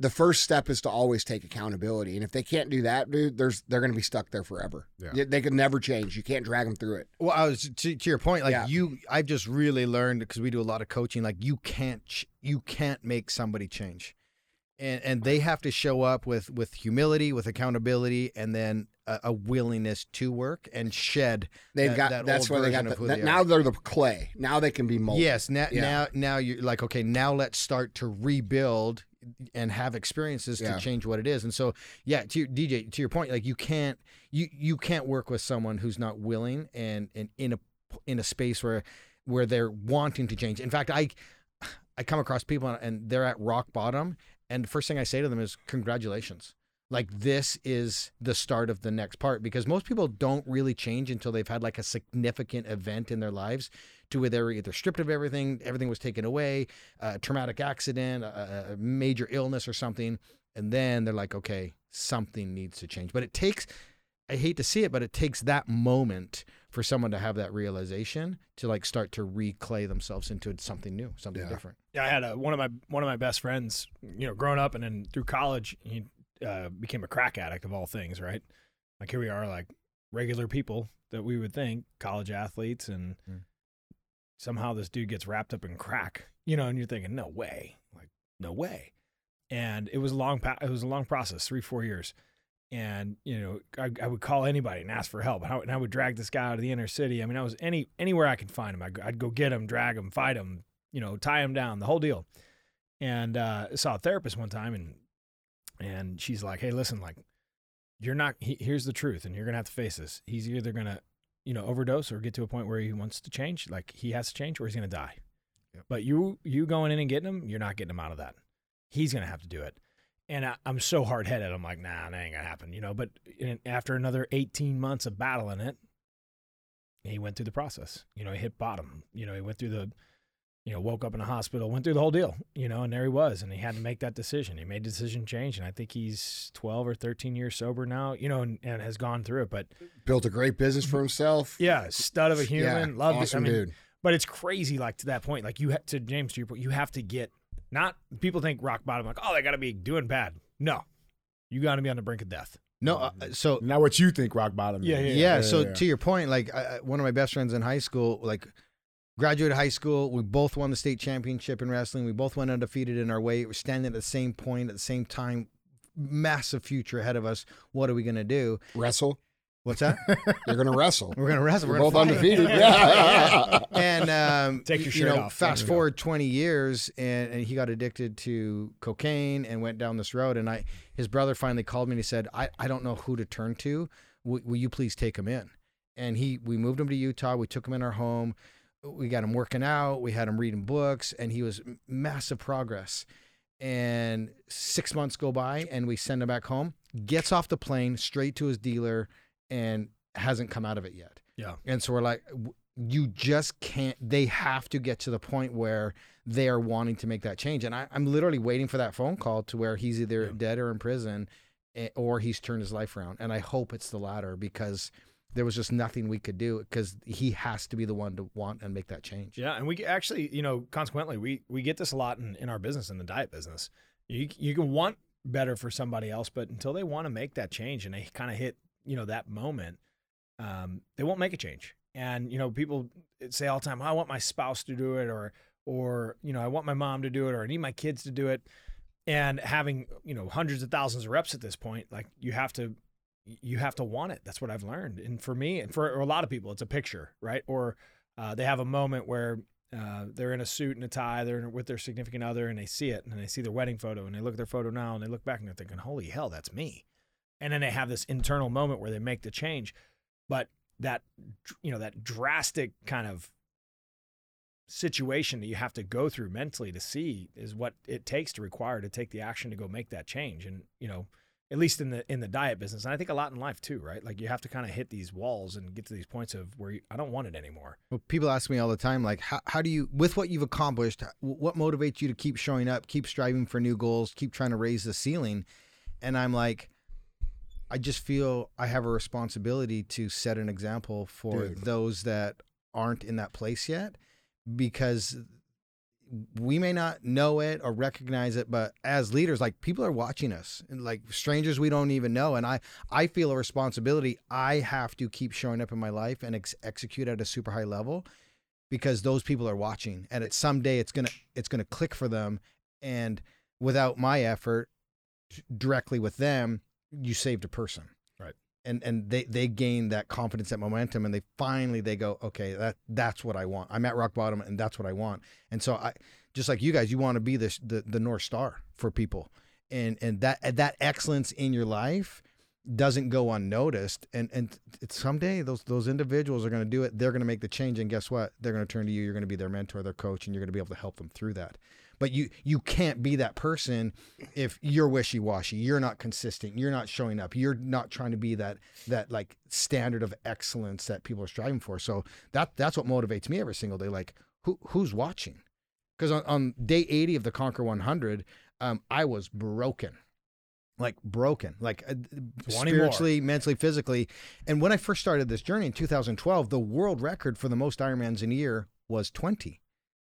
Speaker 2: the first step is to always take accountability. And if they can't do that, dude, there's they're going to be stuck there forever.
Speaker 5: Yeah.
Speaker 2: They could never change. You can't drag them through it.
Speaker 3: Well, I was to, to your point. Like
Speaker 2: Yeah.
Speaker 3: you, I've just really learned because we do a lot of coaching. Like you can't, ch- you can't make somebody change, and and they have to show up with with humility, with accountability, and then a, a willingness to work and shed.
Speaker 2: They've
Speaker 3: that-
Speaker 2: got
Speaker 3: that
Speaker 2: that's
Speaker 3: old
Speaker 2: where they got the, that-
Speaker 3: they
Speaker 2: now they're the clay. Now they can be molded.
Speaker 3: Yes, now
Speaker 2: Yeah.
Speaker 3: now now you're like okay, now let's start to rebuild and have experiences
Speaker 2: Yeah.
Speaker 3: to change what it is. And so, yeah, to your, DJ, to your point, like you can't you you can't work with someone who's not willing and and in a in a space where where they're wanting to change. In fact, I I come across people and they're at rock bottom, and the first thing I say to them is congratulations. Like this is the start of the next part because most people don't really change until they've had like a significant event in their lives to where they're either stripped of everything, everything was taken away, a traumatic accident, a, a major illness or something, and then they're like, okay, something needs to change. But it takes, I hate to see it, but it takes that moment for someone to have that realization to like start to reclay themselves into something new, something
Speaker 2: Yeah.
Speaker 3: different.
Speaker 4: Yeah, I had a, one of my one of my best friends. You know, growing up and then through college, he uh, became a crack addict of all things. Right, like here we are, like regular people that we would think college athletes, and
Speaker 3: Mm.
Speaker 4: Somehow this dude gets wrapped up in crack. You know, and you're thinking, no way, like no way. And it was a long, pa- it was a long process, three four years. And you know, I, I would call anybody and ask for help, and I, would- and I would drag this guy out of the inner city. I mean, I was any anywhere I could find him. I'd, go- I'd go get him, drag him, fight him, you know, tie him down, the whole deal. And uh, saw a therapist one time, and and she's like, "Hey, listen, like, you're not. He, here's the truth, and you're gonna have to face this. He's either gonna, you know, overdose or get to a point where he wants to change, like he has to change, or he's gonna die.
Speaker 3: Yep.
Speaker 4: But you, you going in and getting him, you're not getting him out of that. He's gonna have to do it. And I, I'm so hard headed. I'm like, nah, that ain't gonna happen, you know. But in, after another 18 months of battling it, he went through the process. You know, he hit bottom. You know, he went through the, you know, woke up in a hospital, went through the whole deal. You know, and there he was, and he had to make that decision. He made the decision change, and I think he's 12 or 13 years sober now. You know, and, and has gone through it. But
Speaker 2: Built a great business for himself.
Speaker 4: yeah, stud of a human.
Speaker 2: Yeah,
Speaker 4: Loved
Speaker 2: awesome
Speaker 4: it. I mean,
Speaker 2: dude.
Speaker 4: but it's crazy, like to that point. Like you, ha- to James, to your point, you have to get not people think rock bottom, like oh they got to be doing bad. No, you got to be on the brink of death.
Speaker 3: No, uh, so
Speaker 5: Not what you think rock bottom is.
Speaker 4: Yeah,
Speaker 3: yeah, so
Speaker 5: yeah.
Speaker 3: to your point like I, I- one of my best friends in high school like graduated high school we both won the state championship in wrestling we both went undefeated in our weight we're standing at the same point at the same time massive future ahead of us what are we going to do
Speaker 2: Wrestle.
Speaker 3: what's that
Speaker 2: You're gonna wrestle.
Speaker 3: we're going to wrestle
Speaker 2: We're
Speaker 3: we're
Speaker 2: both
Speaker 3: fight.
Speaker 2: undefeated. Yeah.
Speaker 3: and um,
Speaker 4: Take your
Speaker 3: you
Speaker 4: shirt
Speaker 3: know,
Speaker 4: off.
Speaker 3: Fast
Speaker 4: There we go.
Speaker 3: forward twenty years, and, and he got addicted to cocaine and went down this road. And I, his brother finally called me and he said, "I, I don't know who to turn to. W- will you please take him in?" And he, we moved him to Utah. We took him in our home. We got him working out. We had him reading books, and he was massive progress. And six months go by, and we send him back home. Gets off the plane, straight to his dealer, and hasn't come out of it yet.
Speaker 4: Yeah.
Speaker 3: And so we're like, you just can't, they have to get to the point where they are wanting to make that change. And I, I'm literally waiting for that phone call to where he's either
Speaker 4: Yeah.
Speaker 3: dead or in prison eh, or he's turned his life around. And I hope it's the latter because there was just nothing we could do because he has to be the one to want and make that change.
Speaker 4: Yeah, and we actually, you know, consequently, we we get this a lot in, in our business, in the diet business. You you can want better for somebody else, but until they want to make that change and they kind of hit, you know, that moment, um, they won't make a change. And you know, people say all the time, "I want my spouse to do it," or or you know, I want my mom to do it, or I need my kids to do it. And having you know hundreds of thousands of reps at this point, like you have to you have to want it. That's what I've learned. And for me, and for a lot of people, it's a picture, right? Or uh, they have a moment where uh, they're in a suit and a tie, they're with their significant other, and they see it, and they see their wedding photo, and they look at their photo now, and they look back and they're thinking, "Holy hell, that's me!" And then they have this internal moment where they make the change, but that you know that drastic kind of situation that you have to go through mentally to see is what it takes to require to take the action to go make that change and you know at least in the in the diet business and i think a lot in life too right like you have to kind of hit these walls and get to these points of where you, i don't want it anymore
Speaker 3: Well, people ask me all the time, like, how, how do you, with what you've accomplished, what motivates you to keep showing up, keep striving for new goals, keep trying to raise the ceiling? And I'm like, I just feel I have a responsibility to set an example for
Speaker 2: Dude.
Speaker 3: those that aren't in that place yet, because we may not know it or recognize it, but as leaders, like people are watching us, and like strangers we don't even know. And I, I feel a responsibility. I have to keep showing up in my life and ex- execute at a super high level because those people are watching, and it's someday it's gonna it's gonna click for them. And without my effort, directly with them, you saved a person and and they they gain that confidence that momentum and they finally they go okay that that's what i want. I'm at rock bottom and that's what i want. And so i just like you guys you want to be this the, the north star for people. And and that that excellence in your life doesn't go unnoticed. And and someday those those individuals are going to do it. They're going to make the change and guess what? They're going to turn to you. You're going to be their mentor their coach and you're going to be able to help them through that but you you can't be that person if you're wishy-washy you're not consistent you're not showing up you're not trying to be that that like standard of excellence that people are striving for so that that's what motivates me every single day like who who's watching because on, on day 80 of the conquer 100 um, i was broken like broken, like uh, spiritually, more. mentally, physically. And when I first started this journey in 2012, the world record for the most Ironmans in a year was 20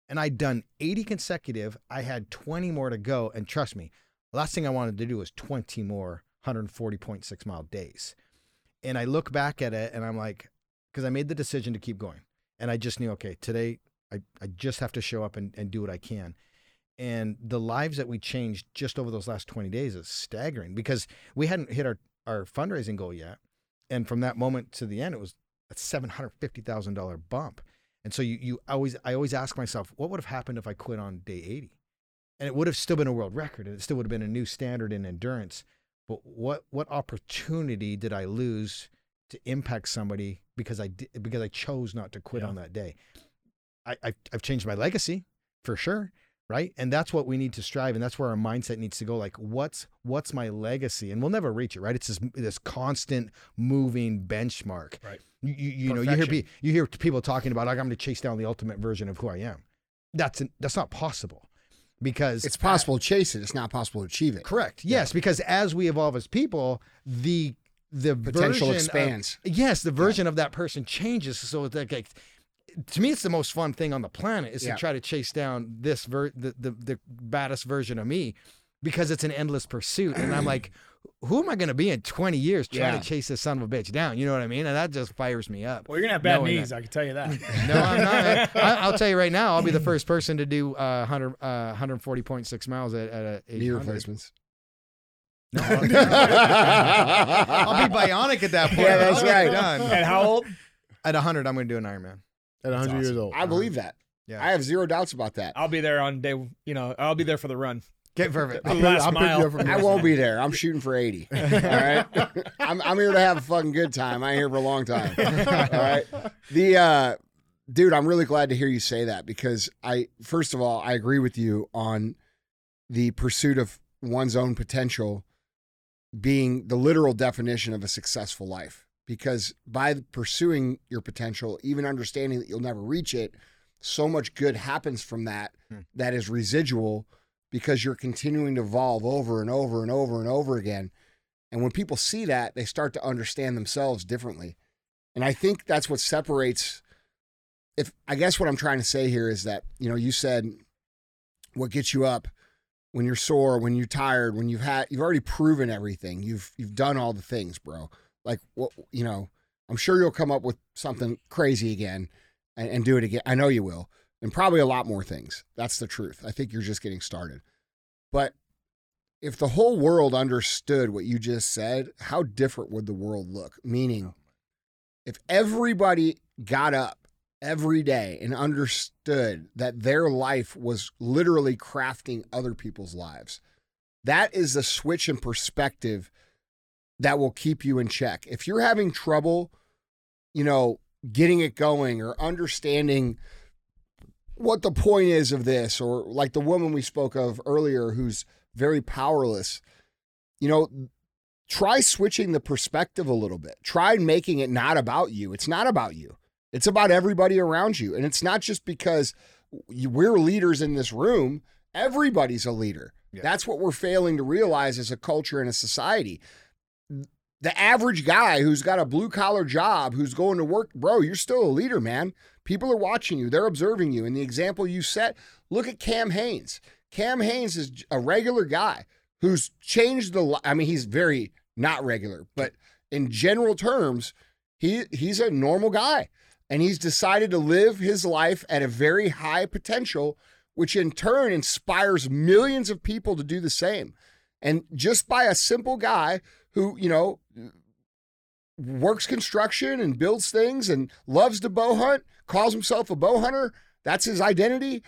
Speaker 3: and I'd done 80 consecutive. I had 20 more to go. And trust me, last thing I wanted to do was 20 more 140.6 mile days. And I look back at it and I'm like, because I made the decision to keep going. And I just knew, okay, today I, I just have to show up and, and do what I can. And the lives that we changed just over those last 20 days is staggering because we hadn't hit our, our fundraising goal yet. And from that moment to the end, it was a $750,000 bump. And so you, you always, I always ask myself, what would have happened if I quit on day 80? And it would have still been a world record and it still would have been a new standard in endurance. But what, what opportunity did I lose to impact somebody because I did, because I chose not to quit yeah. on that day? I, I, I've changed my legacy for sure right? And that's what we need to strive and that's where our mindset needs to go like what's what's my legacy? And we'll never reach it right? It's this this constant moving benchmark.
Speaker 4: Right.
Speaker 3: You, you, you know you hear you hear people talking about like i'm going to chase down the ultimate version of who i am. That's that's not possible because
Speaker 2: it's possible to chase it it's not possible to achieve it.
Speaker 3: Correct. Yes yeah. because as we evolve as people the the
Speaker 2: potential expands
Speaker 3: of, yes the version yeah. of that person changes so that like to me, it's the most fun thing on the planet is yeah. to try to chase down this ver- the, the the baddest version of me because it's an endless pursuit. And I'm like, who am I going to be in 20 years trying yeah. to chase this son of a bitch down? You know what I mean? And that just fires me up.
Speaker 4: Well, you're going to have bad knees, that. I can tell you that.
Speaker 3: no, I'm not. I, will tell you right now, I'll be the first person to do uh, 100, uh, 140.6 miles at, at a
Speaker 2: knee replacements.
Speaker 3: No, I'll, be bionic at that point.
Speaker 2: Yeah, that's right. Done.
Speaker 4: And how old?
Speaker 3: At 100, I'm going to do an Ironman
Speaker 5: at 100 awesome. years old.
Speaker 2: I believe that. Yeah. I have zero doubts about that.
Speaker 4: I'll be there on day, you know, I'll be there for the run.
Speaker 3: Get perfect.
Speaker 4: The last mile.
Speaker 2: I won't be there. I'm shooting for 80. All right. I'm, I'm here to have a fucking good time. I ain't here for a long time. All right. The, uh, dude, I'm really glad to hear you say that because I, first of all, I agree with you on the pursuit of one's own potential being the literal definition of a successful life because by pursuing your potential, even understanding that you'll never reach it, so much good happens from that hmm. that is residual because you're continuing to evolve over and over and over and over again. And when people see that, they start to understand themselves differently. And I think that's what separates if I guess what I'm trying to say here is that, you know, you said what gets you up when you're sore, when you're tired, when you've had you've already proven everything. You've you've done all the things, bro like what you know i'm sure you'll come up with something crazy again and, and, do it again. I know you will. And probably a lot more things. That's the truth. I think you're just getting started. But if the whole world understood what you just said how different would the world look? Meaning oh if everybody got up every day and understood that their life was literally crafting other people's lives that is a switch in perspective that will keep you in check. If you're having trouble, you know, getting it going or understanding what the point is of this, or like the woman we spoke of earlier who's very powerless, you know, try switching the perspective a little bit. Try making it not about you. It's not about you, it's about everybody around you. And it's not just because we're leaders in this room, everybody's a leader. Yeah. That's what we're failing to realize as a culture and a society the average guy who's got a blue collar job, who's going to work, bro, you're still a leader, man. People are watching you, they're observing you. And the example you set, look at Cam Hanes. Cam Hanes is a regular guy who's changed the. I mean, he's very not regular, but in general terms, he he's a normal guy, and he's decided to live his life at a very high potential, which in turn inspires millions of people to do the same. And just by a simple guy who you know works construction and builds things and loves to bow hunt, calls himself a bow hunter. That's his identity.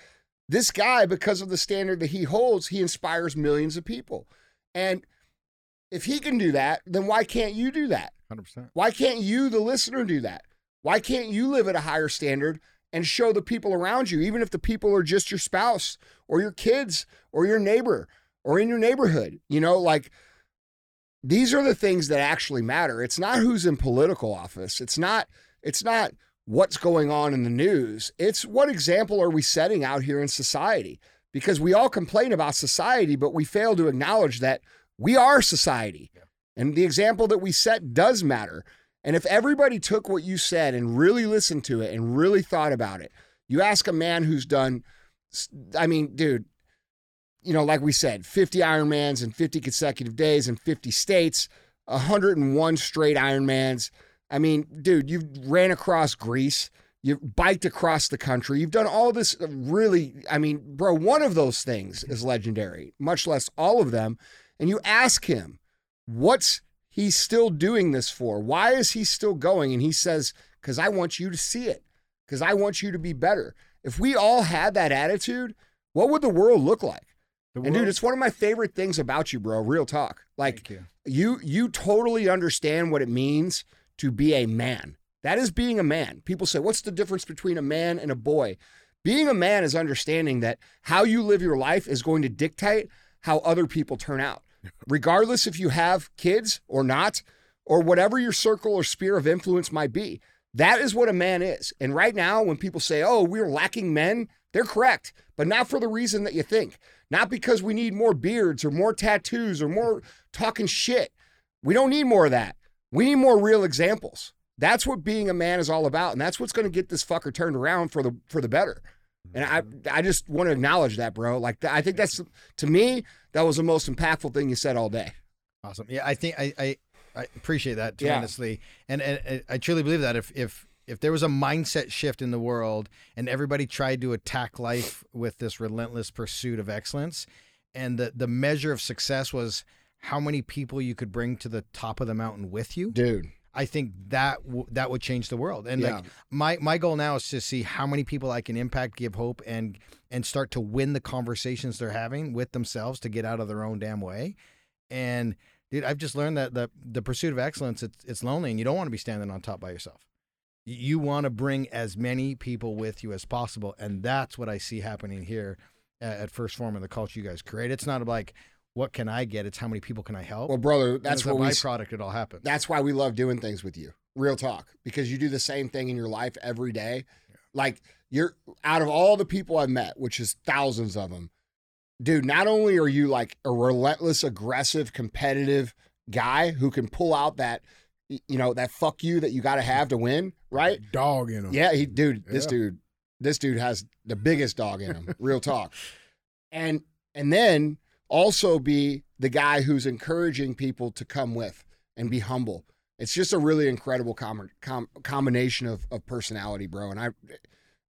Speaker 2: This guy, because of the standard that he holds, he inspires millions of people. And if he can do that, then why can't you do that?
Speaker 3: Hundred percent.
Speaker 2: Why can't you, the listener, do that? Why can't you live at a higher standard and show the people around you, even if the people are just your spouse or your kids or your neighbor or in your neighborhood? You know, like these are the things that actually matter. It's not who's in political office. It's not, it's not what's going on in the news. It's what example are we setting out here in society? Because we all complain about society, but we fail to acknowledge that we are society. And the example that we set does matter. And if everybody took what you said and really listened to it and really thought about it, you ask a man who's done, I mean, dude, you know, like we said, 50 Ironmans in 50 consecutive days in 50 states, 101 straight Ironmans. I mean, dude, you've ran across Greece, you've biked across the country, you've done all this really, I mean, bro, one of those things is legendary, much less all of them. And you ask him, what's he still doing this for? Why is he still going? And he says, because I want you to see it, because I want you to be better. If we all had that attitude, what would the world look like? And dude, it's one of my favorite things about you, bro. Real talk. Like
Speaker 3: you.
Speaker 2: you you totally understand what it means to be a man. That is being a man. People say, "What's the difference between a man and a boy?" Being a man is understanding that how you live your life is going to dictate how other people turn out. Regardless if you have kids or not, or whatever your circle or sphere of influence might be. That is what a man is. And right now, when people say, oh, we're lacking men, they're correct, but not for the reason that you think. Not because we need more beards or more tattoos or more talking shit. We don't need more of that. We need more real examples. That's what being a man is all about, and that's what's going to get this fucker turned around for the for the better. And I I just want to acknowledge that, bro. Like I think that's to me that was the most impactful thing you said all day.
Speaker 3: Awesome. Yeah, I think I I, I appreciate that
Speaker 2: Yeah.
Speaker 3: tremendously, and, and and I truly believe that if if if there was a mindset shift in the world and everybody tried to attack life with this relentless pursuit of excellence, and the the measure of success was how many people you could bring to the top of the mountain with you,
Speaker 2: Dude.
Speaker 3: I think that w- that would change the world. And
Speaker 2: Yeah.
Speaker 3: like my my goal now is to see how many people I can impact, give hope, and and start to win the conversations they're having with themselves to get out of their own damn way. And dude, I've just learned that the the pursuit of excellence it's it's lonely, and you don't want to be standing on top by yourself. You- want to bring as many people with you as possible, and that's what I see happening here at, 1st Phorm and the culture you guys create. It's not like what can I get; it's how many people can I help.
Speaker 2: Well, brother, that's what we
Speaker 3: byproduct. It all happens.
Speaker 2: that's why we love doing things with you. Real talk. Because you do the same thing in your life every day. Like you're out of all the people I've met, which is thousands of them, dude, not only are you like a relentless, aggressive, competitive guy who can pull out that you know, that fuck you that you gotta have to win, right?
Speaker 5: Dog in him.
Speaker 2: Yeah, he dude, this dude, this dude has the biggest dog in him. Real talk. And and then also be the guy who's encouraging people to come with and be humble. It's just a really incredible com- com- combination of, of personality, bro. And I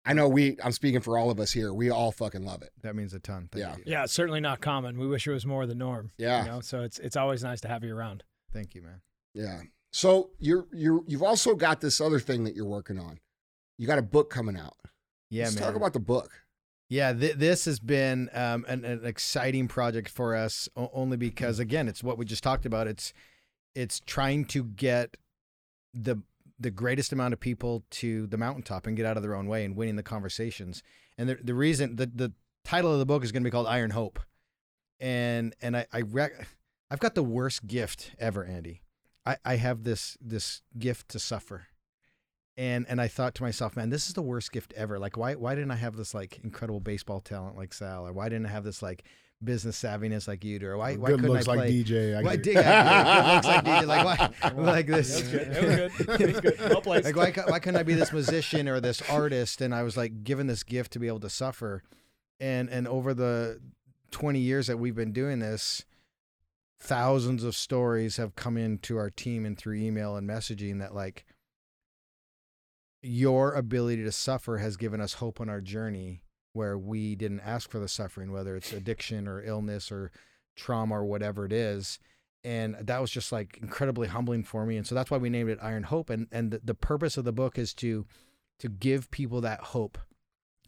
Speaker 2: I know we I'm speaking for all of us here. We all fucking love it.
Speaker 3: that means a ton. Thank
Speaker 2: Yeah.
Speaker 3: you.
Speaker 4: Yeah, it's certainly not common. We wish it was more the norm.
Speaker 2: Yeah.
Speaker 4: You know, so it's it's always nice to have you around.
Speaker 3: Thank you, man.
Speaker 2: Yeah. So you're you're you've also got this other thing that you're working on. You got a book coming out.
Speaker 3: Yeah,
Speaker 2: Let's
Speaker 3: man.
Speaker 2: talk about the book.
Speaker 3: Yeah, th- this has been um, an, an exciting project for us, o- only because again, it's what we just talked about. It's it's trying to get the the greatest amount of people to the mountaintop and get out of their own way and winning the conversations. And the the reason the the title of the book is going to be called Iron Hope, and and I I rec- I've got the worst gift ever, Andy. I I have this this gift to suffer and and I thought to myself, man, this is the worst gift ever. Like, why why didn't I have this like incredible baseball talent like Sal, or why didn't I have this like business savviness like you do, or why why
Speaker 5: Good
Speaker 3: couldn't
Speaker 5: looks
Speaker 3: I
Speaker 5: like
Speaker 3: play?
Speaker 5: DJ. I
Speaker 3: why, dig- good looks like DJ. Like why? like this.
Speaker 4: Was good. That was good. That was good. Well
Speaker 3: like why, why couldn't I be this musician or this artist? And I was like given this gift to be able to suffer, and and over the twenty years that we've been doing this, thousands of stories have come into our team and through email and messaging that like your ability to suffer has given us hope on our journey where we didn't ask for the suffering, whether it's addiction or illness or trauma or whatever it is. And that was just like incredibly humbling for me. And so that's why we named it Iron Hope. And and the, the purpose of the book is to to give people that hope,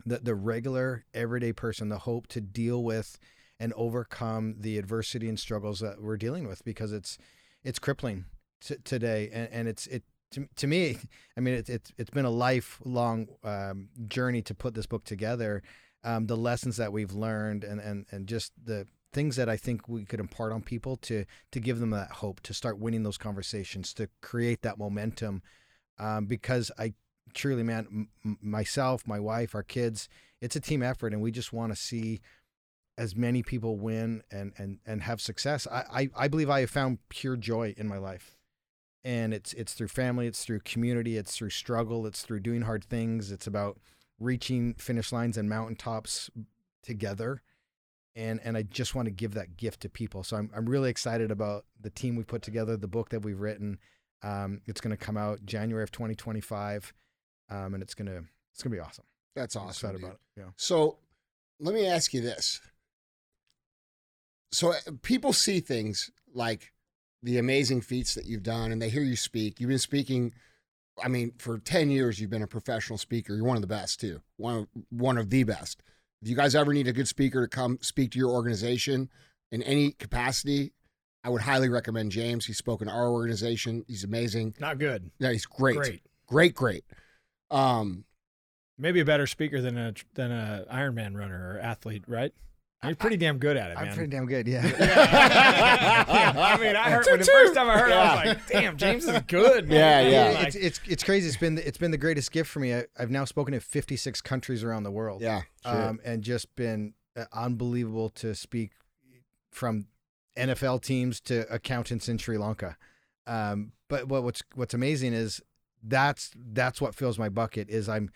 Speaker 3: that the regular everyday person, the hope to deal with and overcome the adversity and struggles that we're dealing with because it's it's crippling t- today. And, and it's it to, to me i mean it's it's it's been a lifelong um, journey to put this book together. Um, the lessons that we've learned and and and just the things that i think we could impart on people to to give them that hope to start winning those conversations to create that momentum. Um, because i truly man m- myself my wife our kids it's a team effort and we just want to see as many people win and and and have success. I, I I believe I have found pure joy in my life, and it's it's through family, it's through community, it's through struggle, it's through doing hard things. It's about reaching finish lines and mountaintops together, and and I just want to give that gift to people. So I'm I'm really excited about the team we put together, the book that we've written. Um, it's going to come out January of 2025, um, and it's gonna it's gonna be awesome.
Speaker 2: That's
Speaker 3: I'm
Speaker 2: awesome.
Speaker 3: excited
Speaker 2: dude.
Speaker 3: about it. Yeah.
Speaker 2: So let me ask you this. So uh, people see things like the amazing feats that you've done and they hear you speak. You've been speaking I mean for 10 years you've been a professional speaker. You're one of the best too. One of, one of the best. If you guys ever need a good speaker to come speak to your organization in any capacity, I would highly recommend James. He's spoken to our organization. He's amazing.
Speaker 4: Not good.
Speaker 2: Yeah, he's great.
Speaker 4: Great.
Speaker 2: Great, great. Um
Speaker 4: Maybe a better speaker than a than a Ironman runner or athlete, right? You're pretty damn good at it, man.
Speaker 3: I'm pretty damn good. Yeah.
Speaker 4: Yeah, I mean, I heard when the first time I heard, it, I was like, "Damn, James is good." Man.
Speaker 2: Yeah, yeah.
Speaker 4: Like,
Speaker 3: it's, it's it's crazy. It's been it's been the greatest gift for me. I, I've now spoken in 56 countries around the world.
Speaker 2: yeah. shit.
Speaker 3: um, and just been uh, unbelievable to speak from NFL teams to accountants in Sri Lanka. Um, but what, what's what's amazing is that's that's what fills my bucket is I'm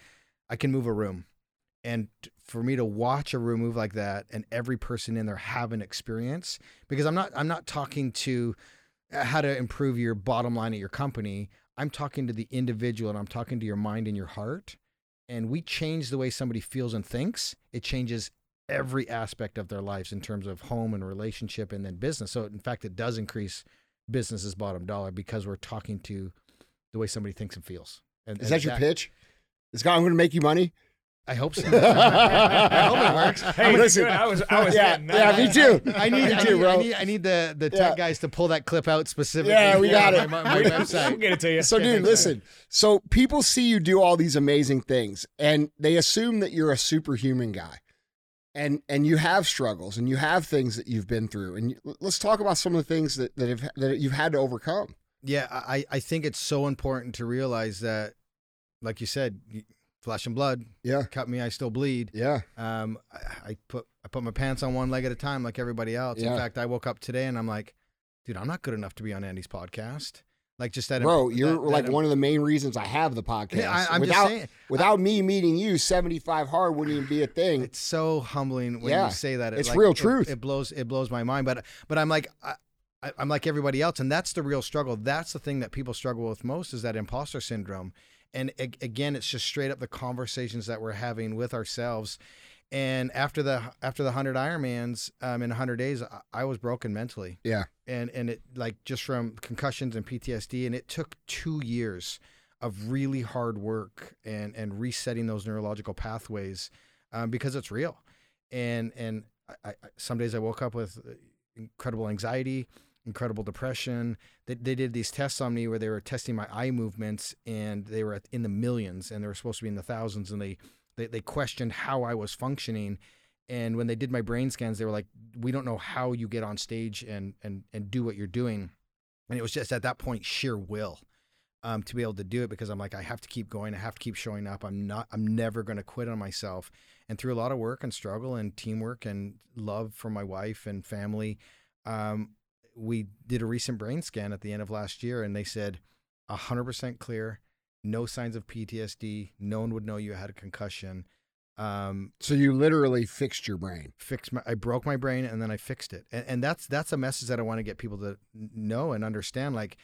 Speaker 3: I can move a room, and t- for me to watch a room move like that and every person in there have an experience because I'm not I'm not talking to uh, how to improve your bottom line at your company. I'm talking to the individual and I'm talking to your mind and your heart and we change the way somebody feels and thinks, it changes every aspect of their lives in terms of home and relationship and then business. So in fact, it does increase business's bottom dollar because we're talking to the way somebody thinks and feels. And,
Speaker 2: Is
Speaker 3: and
Speaker 2: that your pitch? Is God going to make you money?
Speaker 3: I hope so. I hope it works.
Speaker 4: hey,
Speaker 2: listen.
Speaker 4: good. I was, I was
Speaker 2: yeah,
Speaker 4: getting
Speaker 2: yeah, me too.
Speaker 3: I need,
Speaker 2: me
Speaker 3: I
Speaker 2: too,
Speaker 3: need,
Speaker 2: bro.
Speaker 3: I need, I need the, the tech
Speaker 2: Yeah.
Speaker 3: guys to pull that clip out specifically.
Speaker 2: Yeah, we got it.
Speaker 3: My, my
Speaker 4: We'll
Speaker 3: website.
Speaker 4: get it to you.
Speaker 2: So, dude, listen. So, people see you do all these amazing things, and they assume that you're a superhuman guy, and and you have struggles, and you have things that you've been through. And you, let's talk about some of the things that that, have, that you've had to overcome.
Speaker 3: Yeah, I, I think it's so important to realize that, like you said, y- flesh and blood.
Speaker 2: Yeah.
Speaker 3: Cut me, I still bleed.
Speaker 2: Yeah,
Speaker 3: Um, I, I put I put my pants on one leg at a time, like everybody else.
Speaker 2: Yeah.
Speaker 3: In fact, I woke up today and I'm like, dude, I'm not good enough to be on Andy's podcast. Like just that,
Speaker 2: bro,
Speaker 3: that-
Speaker 2: you're
Speaker 3: that-
Speaker 2: like one of the main reasons I have the podcast.
Speaker 3: Yeah, I, I'm
Speaker 2: without
Speaker 3: just saying.
Speaker 2: without me meeting you, seventy five hard wouldn't even be a thing.
Speaker 3: It's so humbling when
Speaker 2: Yeah,
Speaker 3: you say that. It,
Speaker 2: it's
Speaker 3: like,
Speaker 2: real truth.
Speaker 3: It, blows it blows my mind. But but I'm like I, I, I'm like everybody else, and that's the real struggle. That's the thing that people struggle with most is that imposter syndrome. And again, it's just straight up the conversations that we're having with ourselves. And after the after the hundred Ironmans um, in hundred days, I, I was broken mentally.
Speaker 2: Yeah.
Speaker 3: And and it like just from concussions and PTSD, and it took two years of really hard work and and resetting those neurological pathways um, because it's real. And and I, I, some days I woke up with uh, incredible anxiety, incredible depression. They, they did these tests on me where they were testing my eye movements, and they were in the millions, and they were supposed to be in the thousands, and they they, they questioned how I was functioning. And when they did my brain scans, they were like, "We don't know how you get on stage and and and do what you're doing." And it was just at that point sheer will. um, to be able to do it because I'm like I have to keep going. I have to keep showing up. I'm not. I'm never going to quit on myself. And through a lot of work and struggle and teamwork and love for my wife and family, um, we did a recent brain scan at the end of last year, and they said 100% clear, no signs of PTSD. No one would know you had a concussion. Um,
Speaker 2: So you literally fixed your brain.
Speaker 3: fixed my I broke my brain and then I fixed it. And, and that's that's a message that I want to get people to know and understand like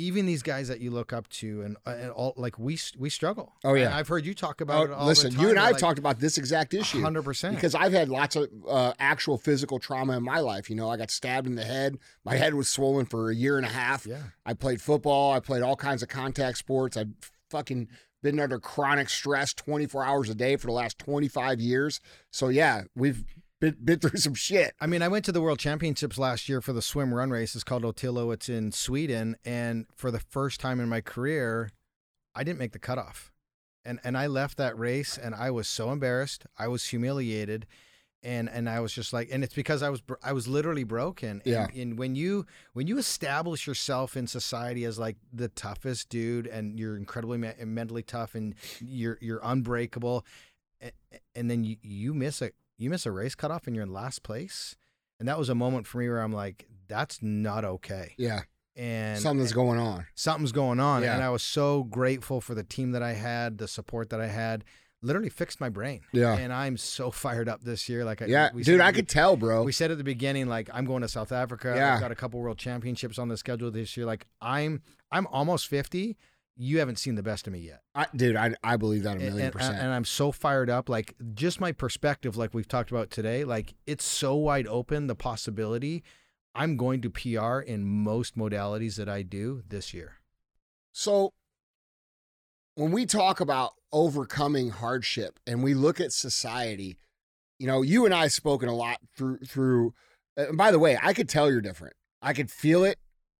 Speaker 3: even these guys that you look up to and, uh, and all like we we struggle.
Speaker 2: Oh, yeah.
Speaker 3: And I've heard you talk about it
Speaker 2: Oh,
Speaker 3: all
Speaker 2: listen,
Speaker 3: the time.
Speaker 2: you and I have
Speaker 3: like,
Speaker 2: talked about this exact issue.
Speaker 3: 100%.
Speaker 2: because I've had lots of uh, actual physical trauma in my life. You know, I got stabbed in the head. My head was swollen for a year and a half.
Speaker 3: yeah.
Speaker 2: I played football. I played all kinds of contact sports. I've fucking been under chronic stress 24 hours a day for the last 25 years. So yeah, we've been, been through some shit.
Speaker 3: I mean, I went to the World Championships last year for the swim run race. It's called Otillo. It's in Sweden, and for the first time in my career, I didn't make the cutoff, and and I left that race, and I was so embarrassed. I was humiliated, and and I was just like, and it's because I was I was literally broken. And,
Speaker 2: Yeah.
Speaker 3: And when you when you establish yourself in society as like the toughest dude, and you're incredibly me- mentally tough, and you're you're unbreakable, and, and then you you miss a you miss a race cutoff and you're in last place. And that was a moment for me where I'm like, that's not okay.
Speaker 2: Yeah,
Speaker 3: And
Speaker 2: something's going on.
Speaker 3: something's going on.
Speaker 2: Yeah.
Speaker 3: And I was so grateful for the team that I had, the support that I had. Literally fixed my brain.
Speaker 2: Yeah.
Speaker 3: And I'm so fired up this year. Like I,
Speaker 2: Yeah,
Speaker 3: we
Speaker 2: dude,
Speaker 3: said-
Speaker 2: I could tell, bro.
Speaker 3: we said at the beginning, like I'm going to South Africa.
Speaker 2: Yeah.
Speaker 3: I've got a couple world championships on the schedule this year. Like I'm I'm almost 50. You haven't seen the best of me yet.
Speaker 2: I, dude, I, I believe that a million
Speaker 3: and,
Speaker 2: percent.
Speaker 3: and I'm so fired up. Like just my perspective, like we've talked about today, like it's so wide open the possibility. I'm going to PR in most modalities that I do this year.
Speaker 2: So when we talk about overcoming hardship and we look at society, you know, you and I have spoken a lot through through and by the way, I could tell you're different. I could feel it.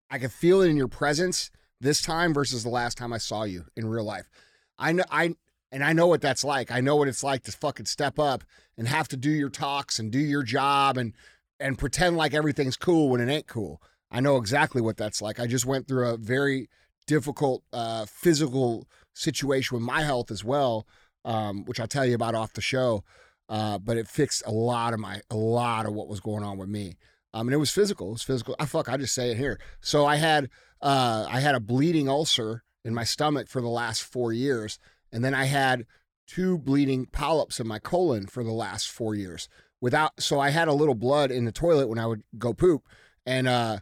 Speaker 2: I could feel it in your presence this time versus the last time I saw you in real life. I know I and I know what that's like. I know what it's like to fucking step up and have to do your talks and do your job and and pretend like everything's cool when it ain't cool. I know exactly what that's like. I just went through a very difficult uh, physical situation with my health as well, um, which I'll tell you about off the show. Uh, but it fixed a lot of my a lot of what was going on with me. Um, and it was physical. It was physical. I fuck. I just say it here. So I had uh, I had a bleeding ulcer in my stomach for the last four years, and then I had two bleeding polyps in my colon for the last four years. Without, so I had a little blood in the toilet when I would go poop, and uh,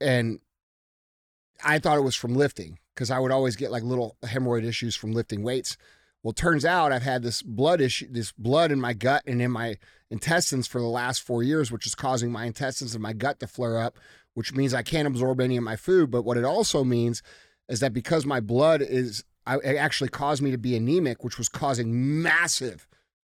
Speaker 2: and I thought it was from lifting because I would always get like little hemorrhoid issues from lifting weights. Well, turns out I've had this blood issue, this blood in my gut and in my intestines for the last four years, which is causing my intestines and my gut to flare up, which means I can't absorb any of my food. But what it also means is that because my blood is, I, it actually caused me to be anemic, which was causing massive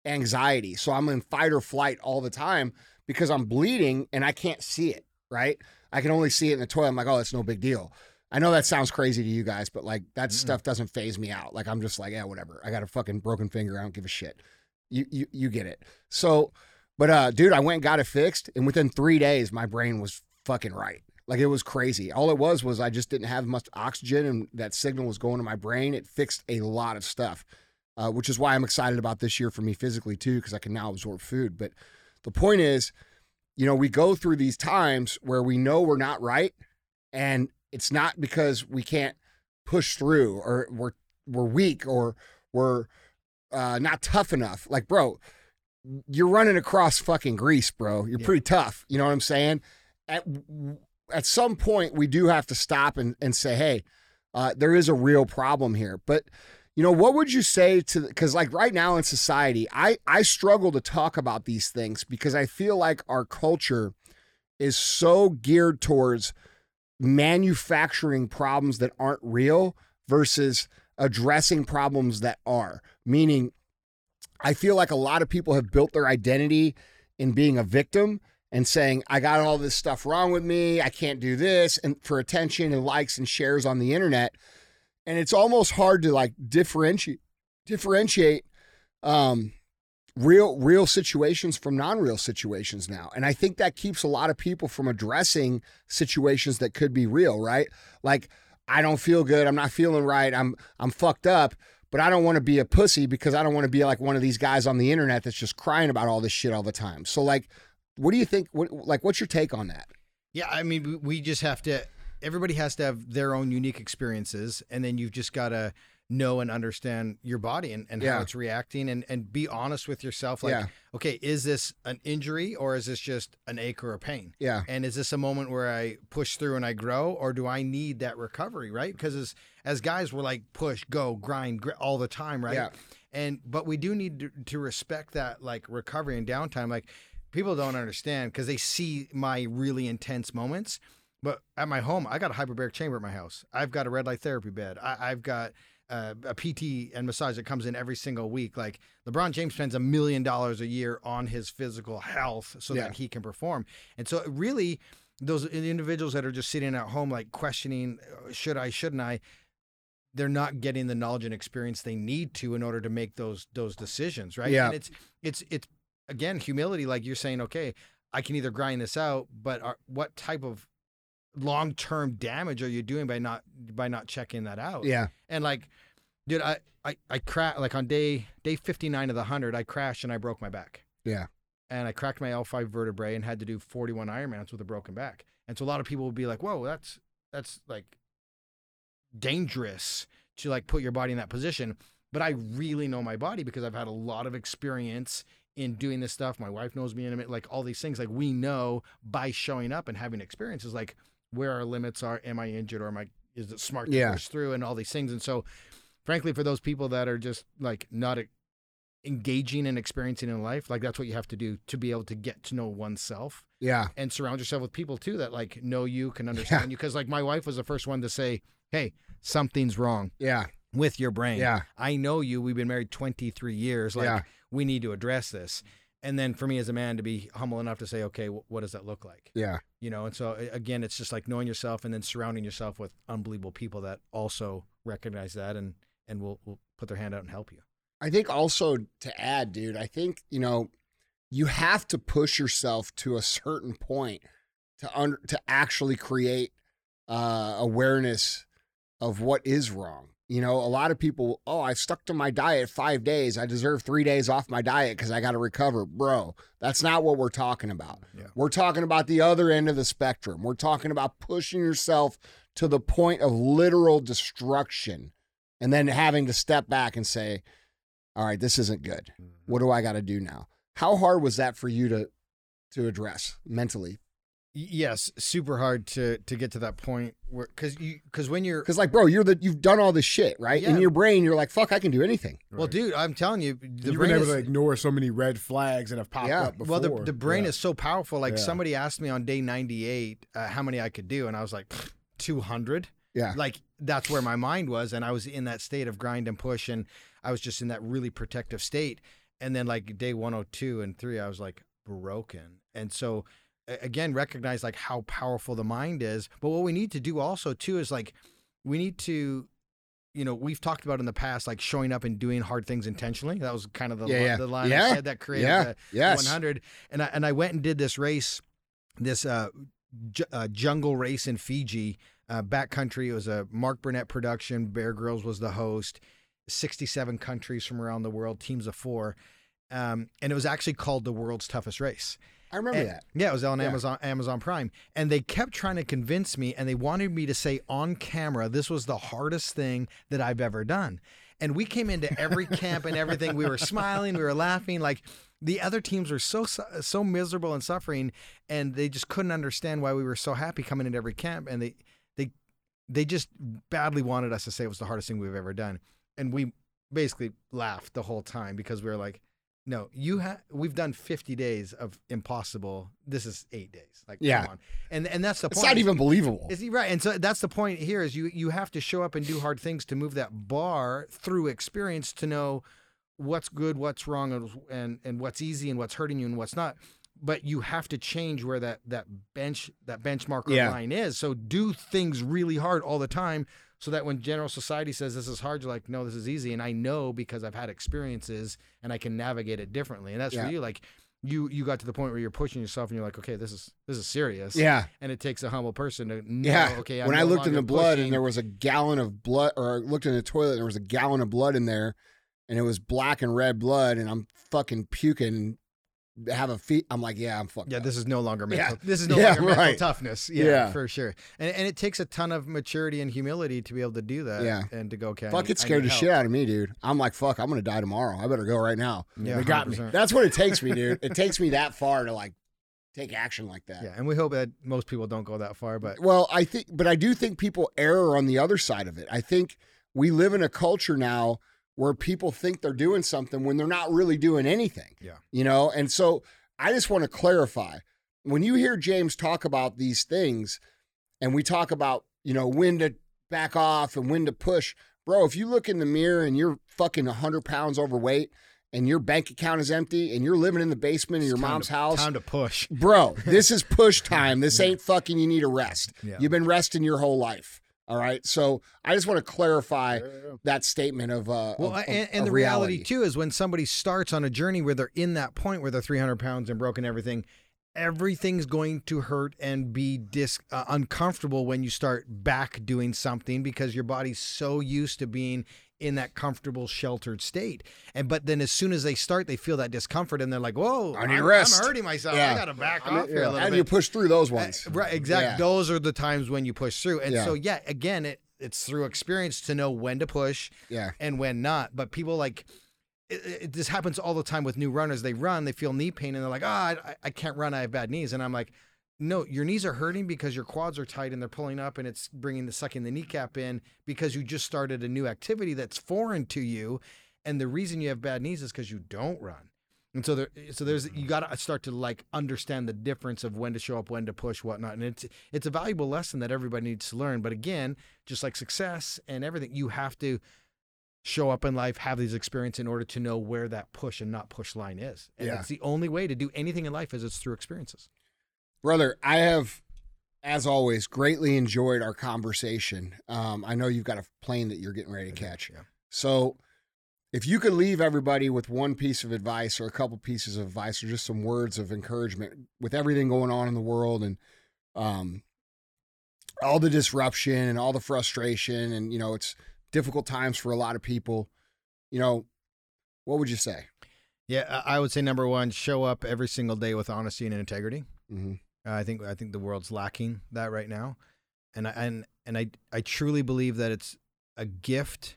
Speaker 2: anxiety. So I'm in fight or flight all the time because I'm bleeding and I can't see it, right? I can only see it in the toilet. I'm like, oh, that's no big deal. I know that sounds crazy to you guys, but like that stuff doesn't phase me out. Like I'm just like, yeah, whatever. I got a fucking broken finger. I don't give a shit. You you you get it. So, but uh, dude, I went and got it fixed, and within three days, my brain was fucking right. Like it was crazy. All it was was I just didn't have much oxygen, and that signal was going to my brain. It fixed a lot of stuff, uh, which is why I'm excited about this year for me physically too, because I can now absorb food. But the point is, you know, we go through these times where we know we're not right, and it's not because we can't push through or we're we're weak or we're uh, not tough enough. Like, bro, you're running across fucking Greece, bro. You're
Speaker 3: Yeah.
Speaker 2: pretty tough. You know what I'm saying? At at some point, we do have to stop and and say, hey, uh, there is a real problem here. But you know, what would you say to? Because like right now in society, I I struggle to talk about these things because I feel like our culture is so geared towards manufacturing problems that aren't real versus addressing problems that are. Meaning, I feel like a lot of people have built their identity in being a victim and saying, I got all this stuff wrong with me. I can't do this. And for attention and likes and shares on the internet. And it's almost hard to like differentiate, differentiate, um, real real situations from non-real situations now and i think that keeps a lot of people from addressing situations that could be real right like I don't feel good. I'm not feeling right. I'm I'm fucked up. But I don't want to be a pussy because I don't want to be like one of these guys on the internet that's just crying about all this shit all the time. So like, what do you think? What like what's your take on that?
Speaker 3: Yeah, I mean, we- just have to. Everybody has to have their own unique experiences, and then you've just got to know and understand your body and, and
Speaker 2: Yeah.
Speaker 3: how it's reacting, and and be honest with yourself. Like,
Speaker 2: Yeah.
Speaker 3: okay, is this an injury or is this just an ache or a pain?
Speaker 2: Yeah.
Speaker 3: And is this a moment where I push through and I grow, or do I need that recovery? Right? Because as as guys, we're like push, go, grind, gr- all the time, right?
Speaker 2: Yeah.
Speaker 3: And but we do need to, to respect that like recovery and downtime. Like people don't understand because they see my really intense moments. But at my home, I got a hyperbaric chamber at my house. I've got a red light therapy bed. I, I've got uh, a PT and massage that comes in every single week. Like LeBron James spends a million dollars a year on his physical health so
Speaker 2: Yeah.
Speaker 3: that he can perform. And so, really, those individuals that are just sitting at home, like questioning, uh, should I, shouldn't I? They're not getting the knowledge and experience they need to in order to make those those decisions, right?
Speaker 2: Yeah.
Speaker 3: And it's it's it's again humility. Like you're saying, okay, I can either grind this out, but are, what type of long term damage are you doing by not by not checking that out?
Speaker 2: Yeah.
Speaker 3: And like, dude, I I I cra- like on day day 59 of the 100, I crashed and I broke my back.
Speaker 2: Yeah.
Speaker 3: And I cracked my L5 vertebrae and had to do 41 Ironmans with a broken back. And so a lot of people would be like, "Whoa, that's that's like dangerous to like put your body in that position." But I really know my body because I've had a lot of experience in doing this stuff. My wife knows me intimate, like all these things. Like we know by showing up and having experiences, like where our limits are. Am I injured or am I? Is it smart to
Speaker 2: Yeah.
Speaker 3: push through and all these things? And so, frankly, for those people that are just like not engaging and experiencing in life, like that's what you have to do to be able to get to know oneself
Speaker 2: Yeah.
Speaker 3: and surround yourself with people too that like know you, can understand you. Because like my wife was the first one to say, "Hey, something's wrong
Speaker 2: Yeah.
Speaker 3: With your brain.
Speaker 2: Yeah.
Speaker 3: I know you. We've been married 23 years. Like
Speaker 2: Yeah.
Speaker 3: we need to address this." And then for me as a man to be humble enough to say, "Okay, wh- what does that look like?"
Speaker 2: Yeah.
Speaker 3: You know. And so again, it's just like knowing yourself and then surrounding yourself with unbelievable people that also recognize that and and will will put their hand out and help you.
Speaker 2: I think also to add, dude, I think, you know, you have to push yourself to a certain point to under to actually create uh awareness of what is wrong. You know, a lot of people, oh, I've stuck to my diet 5 days. I deserve 3 days off my diet cuz I got to recover. Bro, that's not what we're talking about.
Speaker 3: Yeah.
Speaker 2: We're talking about the other end of the spectrum. We're talking about pushing yourself to the point of literal destruction and then having to step back and say, all right, this isn't good. Mm-hmm. What do I got to do now? How hard was that for you to to address mentally?
Speaker 3: Y- Yes, super hard to to get to that point where because you because when you're
Speaker 2: Because like, bro, you're the you've done all this shit, right? In your brain, you're like, fuck, I can do anything.
Speaker 3: well, dude, I'm telling you, the
Speaker 5: You've
Speaker 3: brain
Speaker 5: been able
Speaker 3: is,
Speaker 5: to ignore so many red flags that have popped
Speaker 2: Yeah.
Speaker 5: up before.
Speaker 3: well, the, the brain
Speaker 5: Yeah.
Speaker 3: is so powerful. Like
Speaker 5: Yeah.
Speaker 3: somebody asked me on day 98 uh, how many I could do, and I was like 200.
Speaker 2: Yeah.
Speaker 3: Like that's where my mind was, and I was in that state of grind and push, and I was just in that really protective state. And then like day 102 and three, I was like broken. And so a- again, recognize like how powerful the mind is. But what we need to do also too is like we need to you know, we've talked about in the past, like showing up and doing hard things intentionally. That was kind of the,
Speaker 2: Yeah, yeah.
Speaker 3: the line
Speaker 2: Yeah.
Speaker 3: I said that created
Speaker 2: Yeah.
Speaker 3: the,
Speaker 2: Yes.
Speaker 3: 100 and I, and I went and did this race this uh, ju- uh jungle race in Fiji uh backcountry it was a Mark Burnett production Bear Grylls was the host 67 countries from around the world teams of 4 um and it was actually called the world's toughest race
Speaker 2: I remember
Speaker 3: and-
Speaker 2: that.
Speaker 3: Yeah, it was on
Speaker 2: Yeah.
Speaker 3: Amazon Amazon Prime, and they kept trying to convince me, and they wanted me to say on camera, "This was the hardest thing that I've ever done." And we came into every camp and everything. We were smiling, we were laughing, like the other teams were so so miserable and suffering, and they just couldn't understand why we were so happy coming into every camp, and they they they just badly wanted us to say it was the hardest thing we've ever done, and we basically laughed the whole time because we were like. No, you have. We've done 50 days of impossible. This is eight days. Like,
Speaker 2: Yeah.
Speaker 3: come on. and and that's the
Speaker 2: It's
Speaker 3: point.
Speaker 2: not even believable.
Speaker 3: Is he right? And so that's the point here is you you have to show up and do hard things to move that bar through experience to know what's good, what's wrong, and and, and what's easy and what's hurting you and what's not. But you have to change where that that bench that benchmark
Speaker 2: Yeah.
Speaker 3: line is. So do things really hard all the time so that when general society says this is hard, you're like, no, this is easy. And I know because I've had experiences and I can navigate it differently. And that's
Speaker 2: Yeah.
Speaker 3: for you. Like you you got to the point where you're pushing yourself and you're like, okay, this is this is serious.
Speaker 2: Yeah.
Speaker 3: And it takes a humble person to know,
Speaker 2: Yeah.
Speaker 3: okay, I'm
Speaker 2: when I looked in the blood
Speaker 3: pushing.
Speaker 2: and there was a gallon of blood, or I looked in the toilet and there was a gallon of blood in there, and it was black and red blood, and I'm fucking puking, have a feet. I'm like, yeah, I'm fucked.
Speaker 3: Yeah,
Speaker 2: up.
Speaker 3: this is no longer
Speaker 2: Yeah.
Speaker 3: mental. This is no
Speaker 2: Yeah,
Speaker 3: longer mental toughness. Yeah,
Speaker 2: Yeah.
Speaker 3: for sure. And and it takes a ton of maturity and humility to be able to do that.
Speaker 2: Yeah.
Speaker 3: And to go, okay.
Speaker 2: Fuck it scared the
Speaker 3: help.
Speaker 2: shit out of me, dude. I'm like, fuck, I'm gonna die tomorrow. I better go right now.
Speaker 3: Yeah,
Speaker 5: They got me.
Speaker 3: 100%.
Speaker 2: That's what it takes me, dude. It takes me that far to like take action like that.
Speaker 3: Yeah, and we hope that most people don't go that far, but
Speaker 2: Well, I think, but I do think people err on the other side of it. I think we live in a culture now where people think they're doing something when they're not really doing anything.
Speaker 3: Yeah.
Speaker 2: You know, and so I just want to clarify when you hear James talk about these things and we talk about, you know, when to back off and when to push, bro, if you look in the mirror and you're fucking 100 pounds overweight and your bank account is empty and you're living in the basement of your mom's
Speaker 3: to-
Speaker 2: house,
Speaker 3: Time to push.
Speaker 2: bro, this is push time. This ain't fucking you need a rest.
Speaker 3: Yeah.
Speaker 2: You've been resting your whole life. All right. So I just want to clarify that statement of uh
Speaker 3: Well,
Speaker 2: of-
Speaker 3: and, and
Speaker 2: of
Speaker 3: the reality. too is when somebody starts on a journey where they're in that point where they're 300 pounds and broken everything, everything's going to hurt and be dis uh, uncomfortable when you start back doing something because your body's so used to being in that comfortable, sheltered state. And but then as soon as they start, they feel that discomfort and they're like, "Whoa,
Speaker 2: I need
Speaker 3: I'm,
Speaker 2: rest."
Speaker 3: I'm hurting myself.
Speaker 2: Yeah.
Speaker 3: I got to back
Speaker 5: I mean,
Speaker 3: off here a
Speaker 5: yeah.
Speaker 3: little
Speaker 2: do
Speaker 3: bit."
Speaker 2: you push through those ones?
Speaker 3: Uh, right, exactly.
Speaker 2: Yeah.
Speaker 3: Those are the times when you push through. And
Speaker 2: Yeah.
Speaker 3: so, yeah, again, it it's through experience to know when to push
Speaker 2: Yeah.
Speaker 3: and when not. But people like it, it, this happens all the time with new runners. They run, they feel knee pain, and they're like, "Oh, I, I can't run. I have bad knees." And I'm like, "No, your knees are hurting because your quads are tight and they're pulling up, and it's bringing the sucking the kneecap in because you just started a new activity that's foreign to you, and the reason you have bad knees is because you don't run." And so there, so there's you mm-hmm. got to start to like understand the difference of when to show up, when to push, whatnot, and it's it's a valuable lesson that everybody needs to learn. But again, just like success and everything, you have to show up in life, have these experiences in order to know where that push and not push line is. And
Speaker 2: Yeah.
Speaker 3: it's the only way to do anything in life is it's through experiences.
Speaker 2: Brother, I have, as always, greatly enjoyed our conversation. Um, I know you've got a plane that you're getting ready to catch.
Speaker 3: Yeah.
Speaker 2: So if you could leave everybody with one piece of advice or a couple pieces of advice or just some words of encouragement with everything going on in the world and um, all the disruption and all the frustration and, you know, it's difficult times for a lot of people, you know, what would you say?
Speaker 3: Yeah, I would say number one, show up every single day with honesty and integrity.
Speaker 2: Mm-hmm.
Speaker 3: Uh, I think I think the world's lacking that right now, and I, and and I I truly believe that it's a gift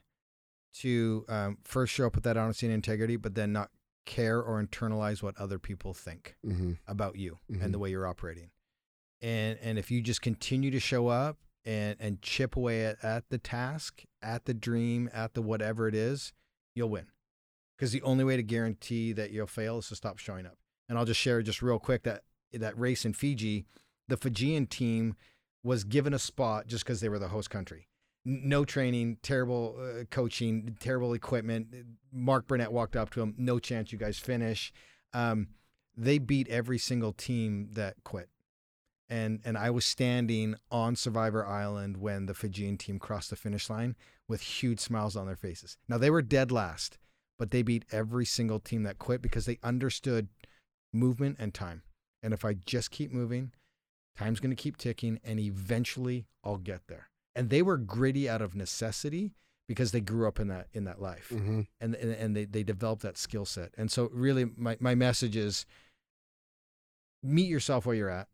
Speaker 3: to um, first show up with that honesty and integrity, but then not care or internalize what other people think
Speaker 2: Mm-hmm.
Speaker 3: about you
Speaker 2: Mhm.
Speaker 3: and the way you're operating. And and if you just continue to show up and and chip away at, at the task, at the dream, at the whatever it is, you'll win. Because the only way to guarantee that you'll fail is to stop showing up. And I'll just share just real quick that that race in Fiji, the Fijian team was given a spot just because they were the host country. No training, terrible uh, coaching, terrible equipment. Mark Burnett walked up to him, no chance you guys finish. Um, they beat every single team that quit. And and I was standing on Survivor Island when the Fijian team crossed the finish line with huge smiles on their faces. Now they were dead last, but they beat every single team that quit because they understood movement and time. And if I just keep moving, time's going to keep ticking and eventually I'll get there. And they were gritty out of necessity because they grew up in that in that life
Speaker 2: Mm-hmm.
Speaker 3: and and, and they, they develop that skill set. And so really my, my message is meet yourself where you're at.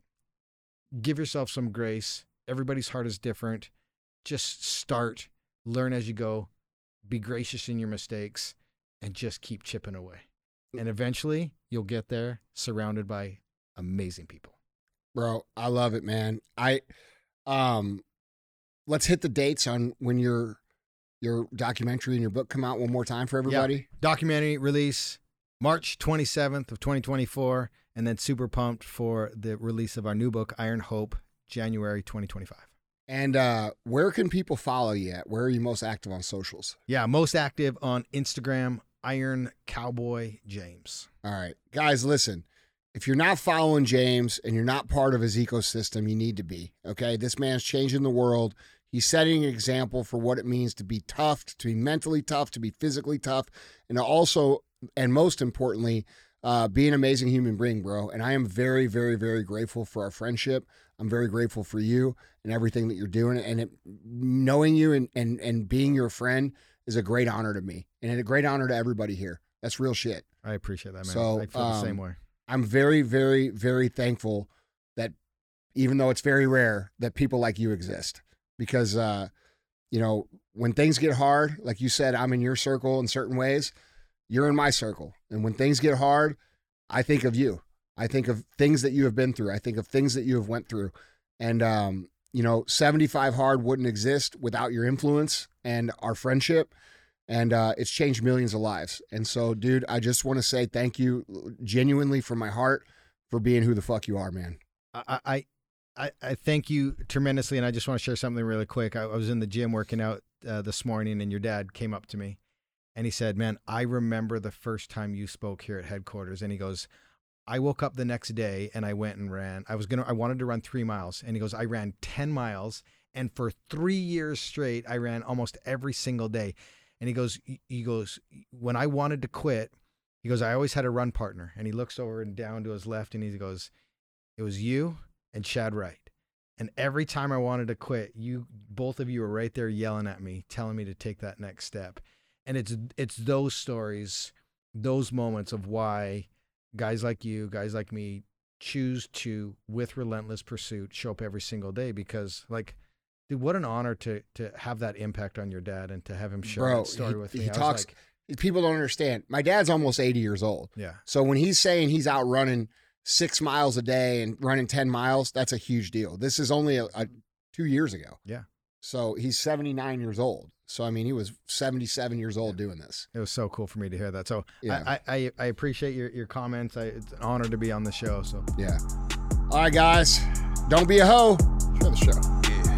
Speaker 3: Give yourself some grace. Everybody's heart is different. Just start, learn as you go, be gracious in your mistakes, and just keep chipping away. And eventually you'll get there surrounded by amazing people.
Speaker 2: Bro, I love it, man. I um let's hit the dates on when your your documentary and your book come out one more time for everybody. Yeah.
Speaker 3: Documentary release March 27th of 2024 and then super pumped for the release of our new book Iron Hope January 2025.
Speaker 2: And uh where can people follow you at? Where are you most active on socials?
Speaker 3: Yeah, most active on Instagram Iron Cowboy James.
Speaker 2: All right. Guys, listen. If you're not following James and you're not part of his ecosystem, you need to be. Okay? This man's changing the world. He's setting an example for what it means to be tough, to be mentally tough, to be physically tough, and also, and most importantly, uh, be an amazing human being, bro. And I am very, very, very grateful for our friendship. I'm very grateful for you and everything that you're doing. And it, knowing you and, and and being your friend is a great honor to me, and a great honor to everybody here. That's real shit.
Speaker 3: I appreciate that, man.
Speaker 2: So,
Speaker 3: I feel the same
Speaker 2: um,
Speaker 3: way.
Speaker 2: I'm very, very, very thankful that even though it's very rare that people like you exist because, uh, you know, when things get hard, like you said, I'm in your circle in certain ways, you're in my circle. And when things get hard, I think of you. I think of things that you have been through. I think of things that you have went through. And, um, you know, 75 hard wouldn't exist without your influence and our friendship and uh, it's changed millions of lives. And so, dude, I just want to say thank you genuinely from my heart for being who the fuck you are, man.
Speaker 3: I, I, I, thank you tremendously, and I just want to share something really quick. I, I was in the gym working out uh, this morning, and your dad came up to me, and he said, "Man, I remember the first time you spoke here at headquarters." And he goes, "I woke up the next day and I went and ran. I was gonna, I wanted to run three miles, and he goes, I ran ten miles, and for three years straight, I ran almost every single day." And he goes, he goes, when I wanted to quit, he goes, I always had a run partner. And he looks over and down to his left and he goes, it was you and Chad Wright. And every time I wanted to quit, you both of you were right there yelling at me, telling me to take that next step. And it's it's those stories, those moments of why guys like you, guys like me choose to with relentless pursuit show up every single day because like dude, what an honor to to have that impact on your dad and to have him share
Speaker 2: Bro,
Speaker 3: that story
Speaker 2: he,
Speaker 3: with me.
Speaker 2: he
Speaker 3: I
Speaker 2: talks.
Speaker 3: like,
Speaker 2: people don't understand. My dad's almost 80 years old.
Speaker 3: yeah,
Speaker 2: So when he's saying he's out running six miles a day and running 10 miles, that's a huge deal. This is only a, a two years ago.
Speaker 3: Yeah.
Speaker 2: So he's 79 years old. So I mean, he was 77 years old doing this.
Speaker 3: it was so cool for me to hear that. So
Speaker 2: Yeah.
Speaker 3: I, I I I appreciate your your comments. I, it's an honor to be on the show. So
Speaker 2: Yeah. All right, guys. Don't be a hoe. Share the show.